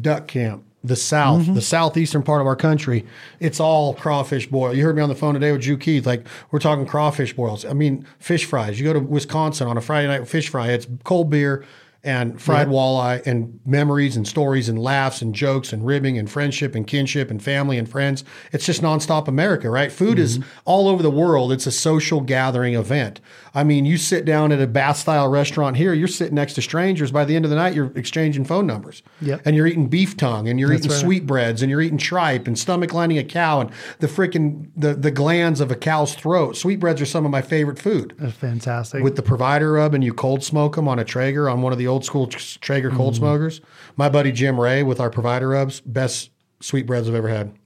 duck camp, the South, the southeastern part of our country, it's all crawfish boil. You heard me on the phone today with Drew Keith. Like we're talking crawfish boils. I mean, fish fries. You go to Wisconsin on a Friday night with fish fry. It's cold beer and fried walleye and memories and stories and laughs and jokes and ribbing and friendship and kinship and family and friends. It's just nonstop America, right? Food is mm-hmm. all over the world. It's a social gathering event. I mean, you sit down at a Basque style restaurant here, you're sitting next to strangers. By the end of the night, you're exchanging phone numbers. Yep. And you're eating beef tongue and you're eating right. sweetbreads and you're eating tripe and stomach lining a cow and the freaking the, the glands of a cow's throat. Sweetbreads are some of my favorite food That's fantastic. with the provider rub and you cold smoke them on a Traeger on one of the old school Traeger cold mm-hmm. smokers. My buddy Jim Ray with our provider rubs, best sweetbreads I've ever had.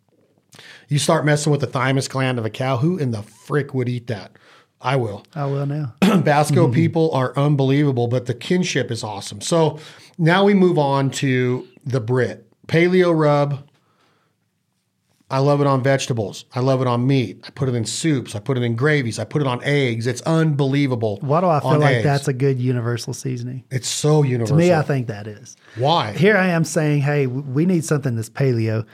You start messing with the thymus gland of a cow, who in the frick would eat that? I will. I will now. Basque mm-hmm. people are unbelievable, but the kinship is awesome. So now we move on to the Brit paleo rub. I love it on vegetables. I love it on meat. I put it in soups. I put it in gravies. I put it on eggs. It's unbelievable. Why do I feel like eggs. that's a good universal seasoning? It's so universal. To me, I think that is. Why? Here I am saying, hey, we need something that's paleo,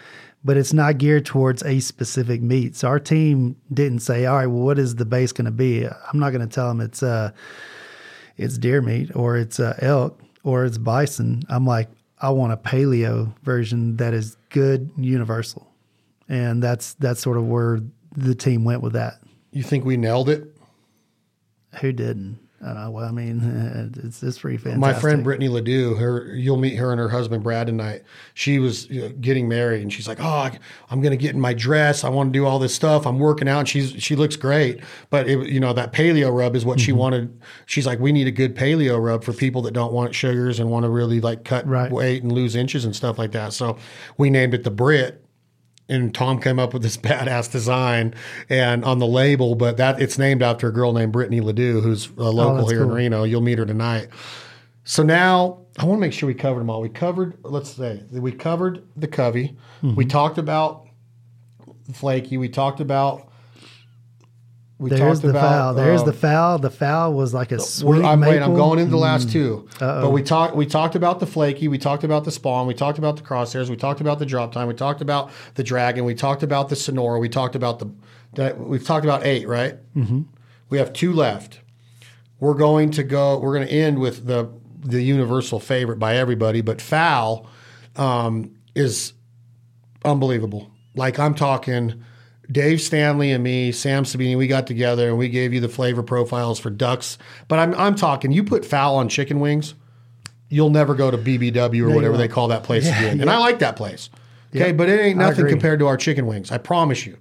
but it's not geared towards a specific meat. So our team didn't say, all right, well, what is the base going to be? I'm not going to tell them it's uh, it's deer meat or it's uh, elk or it's bison. I'm like, I want a paleo version that is good, universal, and that's that's sort of where the team went with that. You think we nailed it? Who didn't? I. Well, I mean, it's it's pretty fantastic. My friend Brittany Ledoux, her you'll meet her and her husband Brad tonight. She was you know, getting married, and she's like, "Oh, I'm going to get in my dress. I want to do all this stuff. I'm working out." And she's she looks great, but it, you know that paleo rub is what she mm-hmm. wanted. She's like, "We need a good paleo rub for people that don't want sugars and want to really like cut Right. weight and lose inches and stuff like that." So we named it the Brit. And Tom came up with this badass design and on the label, but that it's named after a girl named Brittany Ledoux, who's a local that's here in. Reno. You'll meet her tonight. So now I want to make sure we covered them all. We covered, let's say, we covered the covey. We Mm-hmm. talked about flaky. We talked about. We There's the about. fowl. There's uh, the fowl. The fowl was like a sweet I'm, wait, I'm. Mm. going into the last two. But we talked. We talked about the flaky. We talked about the spawn. We talked about the crosshairs. We talked about the drop tine. We talked about the dragon. We talked about the sonora. We talked about the. That, we've talked about eight, right? Mm-hmm. We have two left. We're going to go. We're going to end with the the universal favorite by everybody, but fowl um, is unbelievable. Like I'm talking. Dave Stanley and me, Sam Sabini, we got together and we gave you the flavor profiles for ducks. But I'm I'm talking, you put fowl on chicken wings, you'll never go to BBW or you whatever they call that place Yeah, again. And yeah. I like that place. Okay, Yeah, but it ain't nothing compared to our chicken wings. I promise you.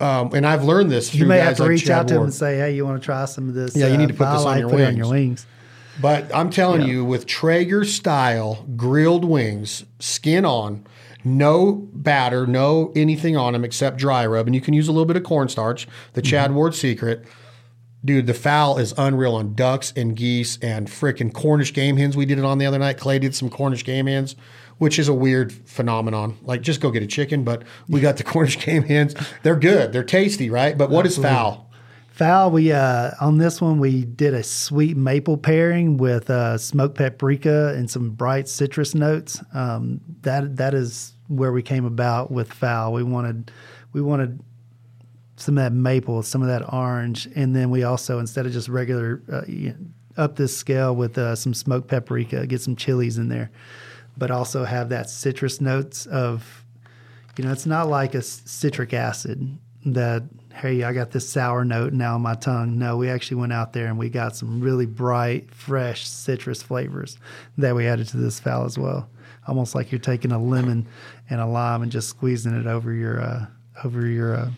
Um, and I've learned this through You may have to like reach Chad out to him and say, "Hey, you want to try some of this? Yeah, you need to put this on I your put on wings. your wings." But I'm telling you, with Traeger style grilled wings, skin on, no batter, no anything on them except dry rub, and you can use a little bit of cornstarch, the mm-hmm. Chad Ward secret. Dude, the fowl is unreal on ducks and geese and frickin' Cornish game hens. We did it on the other night. Clay did some Cornish game hens, which is a weird phenomenon. Like, just go get a chicken, but we got the Cornish game hens. They're good. They're tasty, right? But what is fowl? Fowl. We uh, on this one we did a sweet maple pairing with uh, smoked paprika and some bright citrus notes. Um, that that is where we came about with fowl. We wanted we wanted some of that maple, some of that orange, and then we also instead of just regular uh, up this scale with uh, some smoked paprika, get some chilies in there, but also have that citrus notes of you know, it's not like a citric acid that, hey, I got this sour note now on my tongue. No, we actually went out there and we got some really bright, fresh citrus flavors that we added to this fowl as well. Almost like you're taking a lemon and a lime and just squeezing it over your uh, over your uh,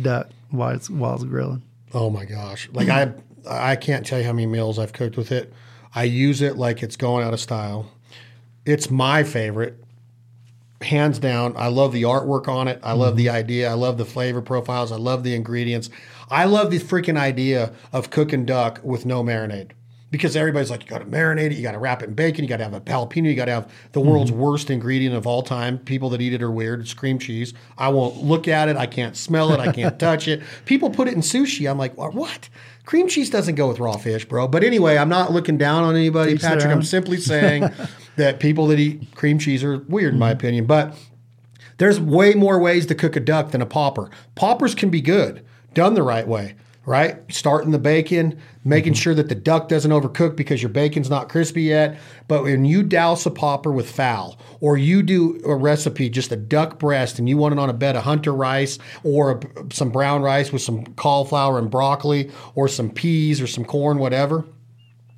duck while it's while it's grilling. Oh my gosh! Like I, I can't tell you how many meals I've cooked with it. I use it like it's going out of style. It's my favorite, hands down. I love the artwork on it. I love mm-hmm. the idea. I love the flavor profiles. I love the ingredients. I love the freaking idea of cooking duck with no marinade. Because everybody's like, you got to marinate it, you got to wrap it in bacon, you got to have a jalapeno, you got to have the mm-hmm. world's worst ingredient of all time. People that eat it are weird. It's cream cheese. I won't look at it. I can't smell it. I can't touch it. People put it in sushi. I'm like, what? Cream cheese doesn't go with raw fish, bro. But anyway, I'm not looking down on anybody, Patrick. I'm simply saying that people that eat cream cheese are weird in my mm-hmm. opinion. But there's way more ways to cook a duck than a popper. Poppers can be good done the right way, right? Starting the bacon, making mm-hmm. sure that the duck doesn't overcook because your bacon's not crispy yet. But when you douse a popper with fowl, or you do a recipe, just a duck breast, and you want it on a bed of hunter rice or a, some brown rice with some cauliflower and broccoli, or some peas or some corn, whatever,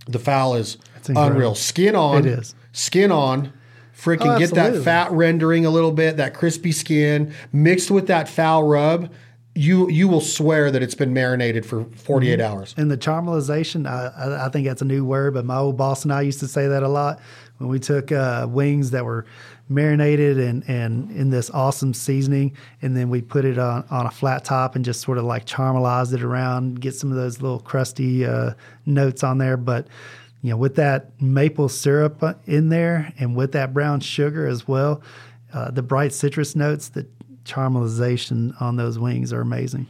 the fowl is unreal. Skin on, It is. Skin on. Freaking Oh, get that fat rendering a little bit, that crispy skin mixed with that fowl rub. You you will swear that it's been marinated for 48 Mm-hmm. hours. And the caramelization, I, I, I think that's a new word, but my old boss and I used to say that a lot when we took uh, wings that were marinated and, and in this awesome seasoning, and then we put it on, on a flat top and just sort of like caramelized it around, get some of those little crusty uh, notes on there. But you know, with that maple syrup uh, in there and with that brown sugar as well, uh, the bright citrus notes, the caramelization on those wings are amazing.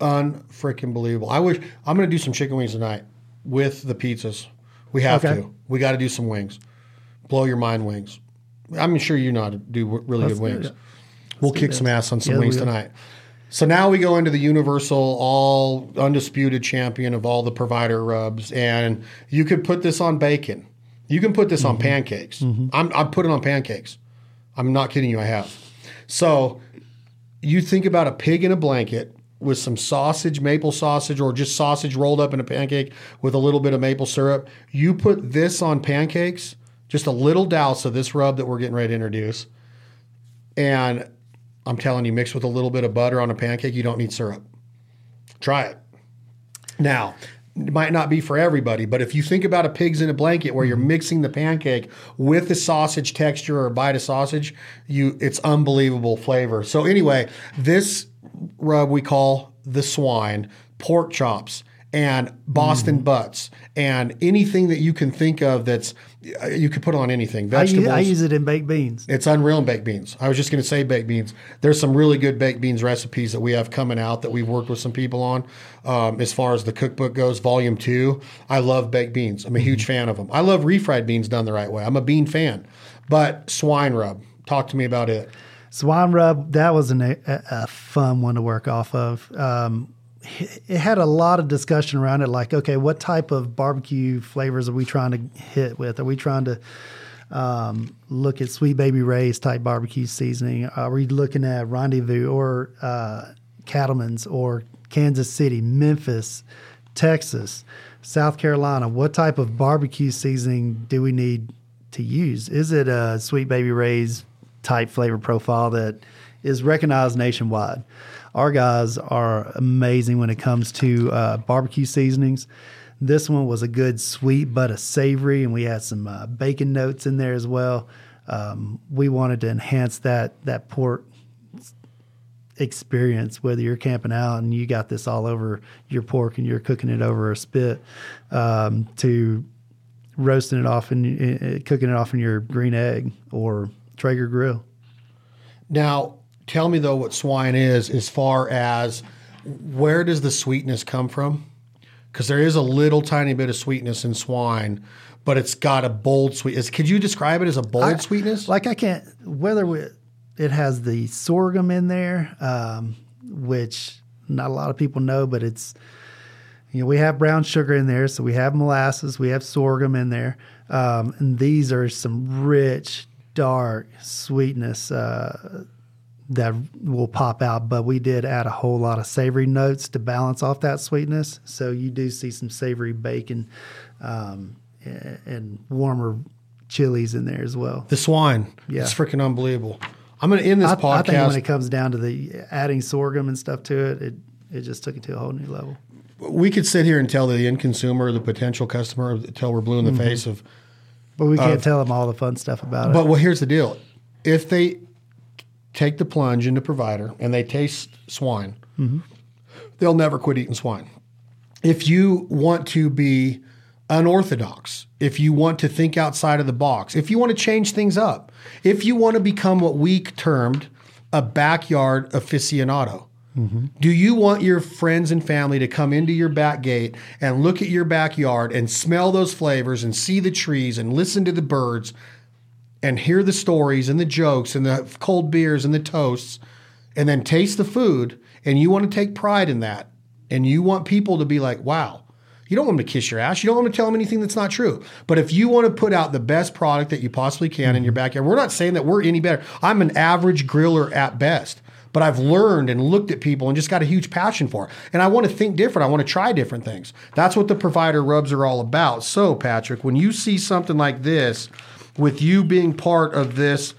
Unfreaking believable. I wish I'm going to do some chicken wings tonight with the pizzas. We have Okay. to. We got to do some wings. Blow your mind wings. I'm sure you know how to do really Let's good wings. We'll kick some ass on some Yeah, wings tonight. So now we go into the universal, all undisputed champion of all the provider rubs, and you could put this on bacon. You can put this on Mm-hmm. pancakes. I'm I'm putting on pancakes. I'm not kidding you. I have. So you think about a pig in a blanket with some sausage, maple sausage, or just sausage rolled up in a pancake with a little bit of maple syrup. You put this on pancakes, just a little douse of this rub that we're getting ready to introduce. And I'm telling you, mix with a little bit of butter on a pancake, you don't need syrup. Try it. Now, it might not be for everybody, but if you think about a pig's in a blanket where you're mm-hmm. mixing the pancake with the sausage texture or a bite of sausage, you it's unbelievable flavor. So anyway, this rub we call the swine, pork chops, and Boston butts, and anything that you can think of that's you could put on anything. I use, Vegetables. I use it in baked beans. It's unreal in baked beans. I was just going to say baked beans. There's some really good baked beans recipes that we have coming out that we've worked with some people on. Um, as far as the cookbook goes, volume two, I love baked beans. I'm a huge fan of them. I love refried beans done the right way. I'm a bean fan. But swine rub, talk to me about it. Swine rub, that was an, a, a fun one to work off of. Um, it had a lot of discussion around it, like, okay, what type of barbecue flavors are we trying to hit with? Are we trying to um, look at Sweet Baby Ray's type barbecue seasoning? Are we looking at Rendezvous or uh, Cattleman's or Kansas City, Memphis, Texas, South Carolina? What type of barbecue seasoning do we need to use? Is it a Sweet Baby Ray's type flavor profile that is recognized nationwide? Our guys are amazing when it comes to uh, barbecue seasonings. This one was a good sweet but a savory, and we had some uh, bacon notes in there as well. Um, we wanted to enhance that that pork experience, whether you're camping out and you got this all over your pork and you're cooking it over a spit, um, to roasting it off and uh, cooking it off in your green egg or Traeger grill. Now, tell me though what swine is as far as where does the sweetness come from? Because there is a little tiny bit of sweetness in swine, but it's got a bold sweetness. Could you describe it as a bold I- sweetness? Like I can't whether we, it has the sorghum in there, um, which not a lot of people know, but it's you know we have brown sugar in there, so we have molasses, we have sorghum in there, um, and these are some rich, dark sweetness. Uh, that will pop out, but we did add a whole lot of savory notes to balance off that sweetness. So you do see some savory bacon um, and warmer chilies in there as well. the swine. Yeah. It's freaking unbelievable. I'm going to end this I, I think when it comes down to the adding sorghum and stuff to it, it it just took it to a whole new level. we could sit here and tell the end consumer, the potential customer, until we're blue in the Mm-hmm. face of But we can't tell them all the fun stuff about it. But well, here's the deal: if they take the plunge into provider and they taste swine, they'll never quit eating swine. If you want to be unorthodox, if you want to think outside of the box, if you want to change things up, if you want to become what we termed a backyard aficionado, do you want your friends and family to come into your back gate and look at your backyard and smell those flavors and see the trees and listen to the birds? And hear the stories and the jokes and the cold beers and the toasts and then taste the food and you want to take pride in that and you want people to be like, wow, you don't want them to kiss your ass. You don't want to tell them anything that's not true. But if you want to put out the best product that you possibly can in your backyard, we're not saying that we're any better. I'm an average griller at best but I've learned and looked at people and just got a huge passion for it. And I want to think different. I want to try different things. That's what the provider rubs are all about. So, Patrick, when you see something like this, with you being part of this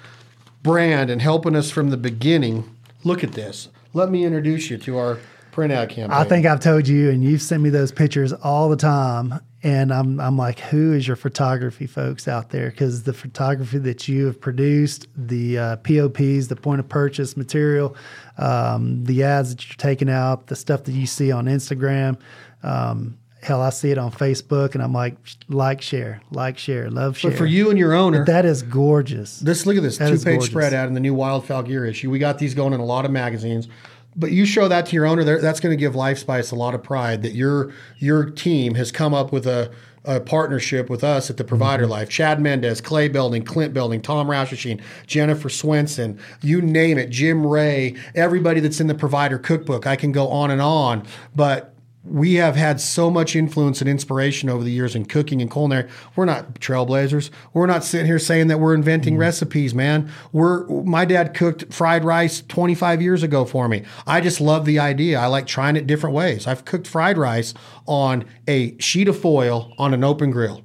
brand and helping us from the beginning, look at this. Let me introduce you to our print ad campaign. I think I've told you, and you've sent me those pictures all the time. And I'm, I'm like, who is your photography folks out there? Because the photography that you have produced, the uh, POPs, the point of purchase material, um, the ads that you're taking out, the stuff that you see on Instagram, um, hell, I see it on Facebook, and I'm like, like, share, like, share, love, share. But for you and your owner, but that is gorgeous. This look at this two page spread ad in the new Wildfowl Gear issue. We got these going in a lot of magazines. But you show that to your owner, that's going to give LifeSpice a lot of pride that your your team has come up with a, a partnership with us at the Provider mm-hmm. Life. Chad Mendes, Clay Belding, Clint Belding, Tom Roushachine, Jennifer Swenson, you name it, Jim Ray, everybody that's in the Provider Cookbook. I can go on and on, but we have had so much influence and inspiration over the years in cooking and culinary. We're not trailblazers. We're not sitting here saying that we're inventing mm. recipes, man. We're my dad cooked fried rice 25 years ago for me. I just love the idea. I like trying it different ways. I've cooked fried rice on a sheet of foil on an open grill.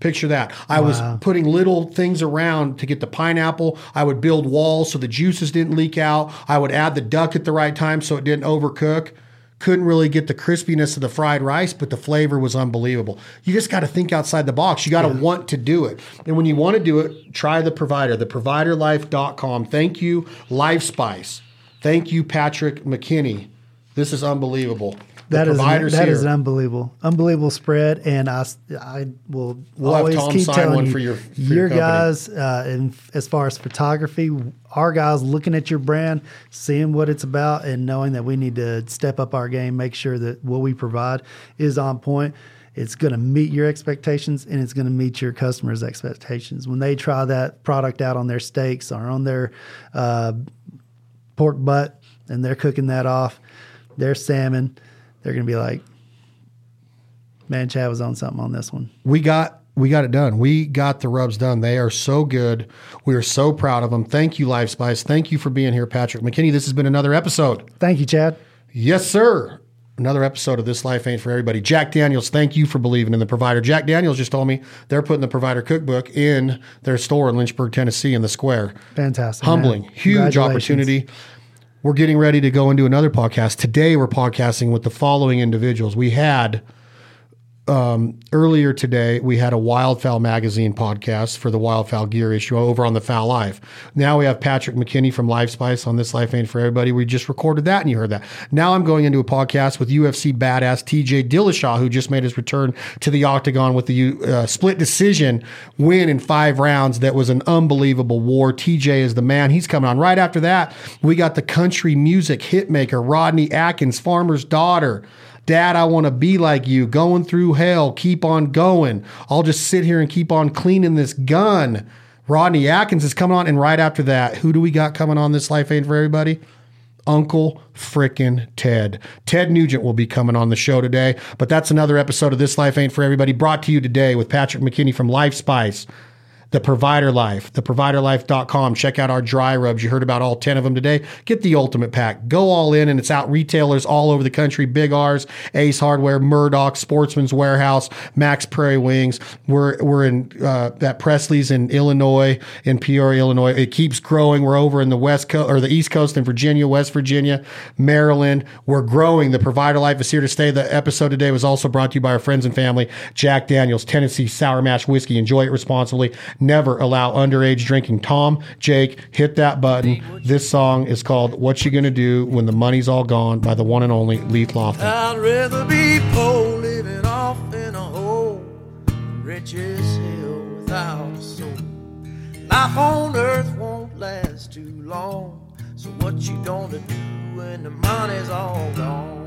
Picture that. I wow. was putting little things around to get the pineapple. I would build walls so the juices didn't leak out. I would add the duck at the right time so it didn't overcook couldn't really get the crispiness of the fried rice, but the flavor was unbelievable. You just got to think outside the box. You got to yeah. want to do it. And when you want to do it, try the provider, theproviderlife.com. Thank you, LifeSpice. Thank you, Patrick McKinney. This is unbelievable. That is an, that is an unbelievable, unbelievable spread, and I, I will we'll always keep telling you, your, your, your guys, uh, in, as far as photography, our guys looking at your brand, seeing what it's about, and knowing that we need to step up our game, make sure that what we provide is on point. It's going to meet your expectations and it's going to meet your customers' expectations. When they try that product out on their steaks or on their uh, pork butt and they're cooking that off, their salmon they're going to be like, man, Chad was on something on this one. We got we got it done. We got the rubs done. They are so good. We are so proud of them. Thank you, Life Spice. Thank you for being here, Patrick McKinney. This has been another episode. Thank you, Chad. Yes, sir. Another episode of This Life Ain't for Everybody. Jack Daniels, thank you for believing in the provider. Jack Daniels just told me they're putting the provider cookbook in their store in Lynchburg, Tennessee, in the square. Fantastic. Humbling. Man. Huge opportunity. We're getting ready to go into another podcast. Today, we're podcasting with the following individuals. We had um, earlier today, we had a Wildfowl magazine podcast for the Wildfowl gear issue over on the Fowl Life. Now we have Patrick McKinney from LifeSpice on This Life Ain't for Everybody. We just recorded that and you heard that. Now I'm going into a podcast with UFC badass TJ Dillashaw, who just made his return to the octagon with the uh, split decision win in five rounds. That was an unbelievable war. TJ is the man. He's coming on. Right after that, we got the country music hitmaker, Rodney Atkins, farmer's daughter. Dad, I want to be like you, going through hell, keep on going. I'll just sit here and keep on cleaning this gun. Rodney Atkins is coming on. And right after that, who do we got coming on this Life Ain't for Everybody? Uncle frickin' Ted. Ted Nugent will be coming on the show today, but that's another episode of This Life Ain't for Everybody brought to you today with Patrick McKinney from LifeSpice the Provider Life, theproviderlife.com. Check out our dry rubs. You heard about all 10 of them today. Get the ultimate pack. Go all in, and it's out retailers all over the country Big R's, Ace Hardware, Murdoch, Sportsman's Warehouse, Mack's Prairie Wings. We're, we're in uh, at Presley's in Illinois, in Peoria, Illinois. It keeps growing. We're over in the West Coast or the East Coast in Virginia, West Virginia, Maryland. We're growing. The Provider Life is here to stay. The episode today was also brought to you by our friends and family, Jack Daniels, Tennessee Sour Mash Whiskey. Enjoy it responsibly never allow underage drinking. Tom, Jake, hit that button. This song is called What You Gonna Do When the Money's All Gone by the one and only Leith Lofton. I'd rather be poor living off in a hole, without a soul. Life on earth won't last too long. So what you gonna do when the money's all gone?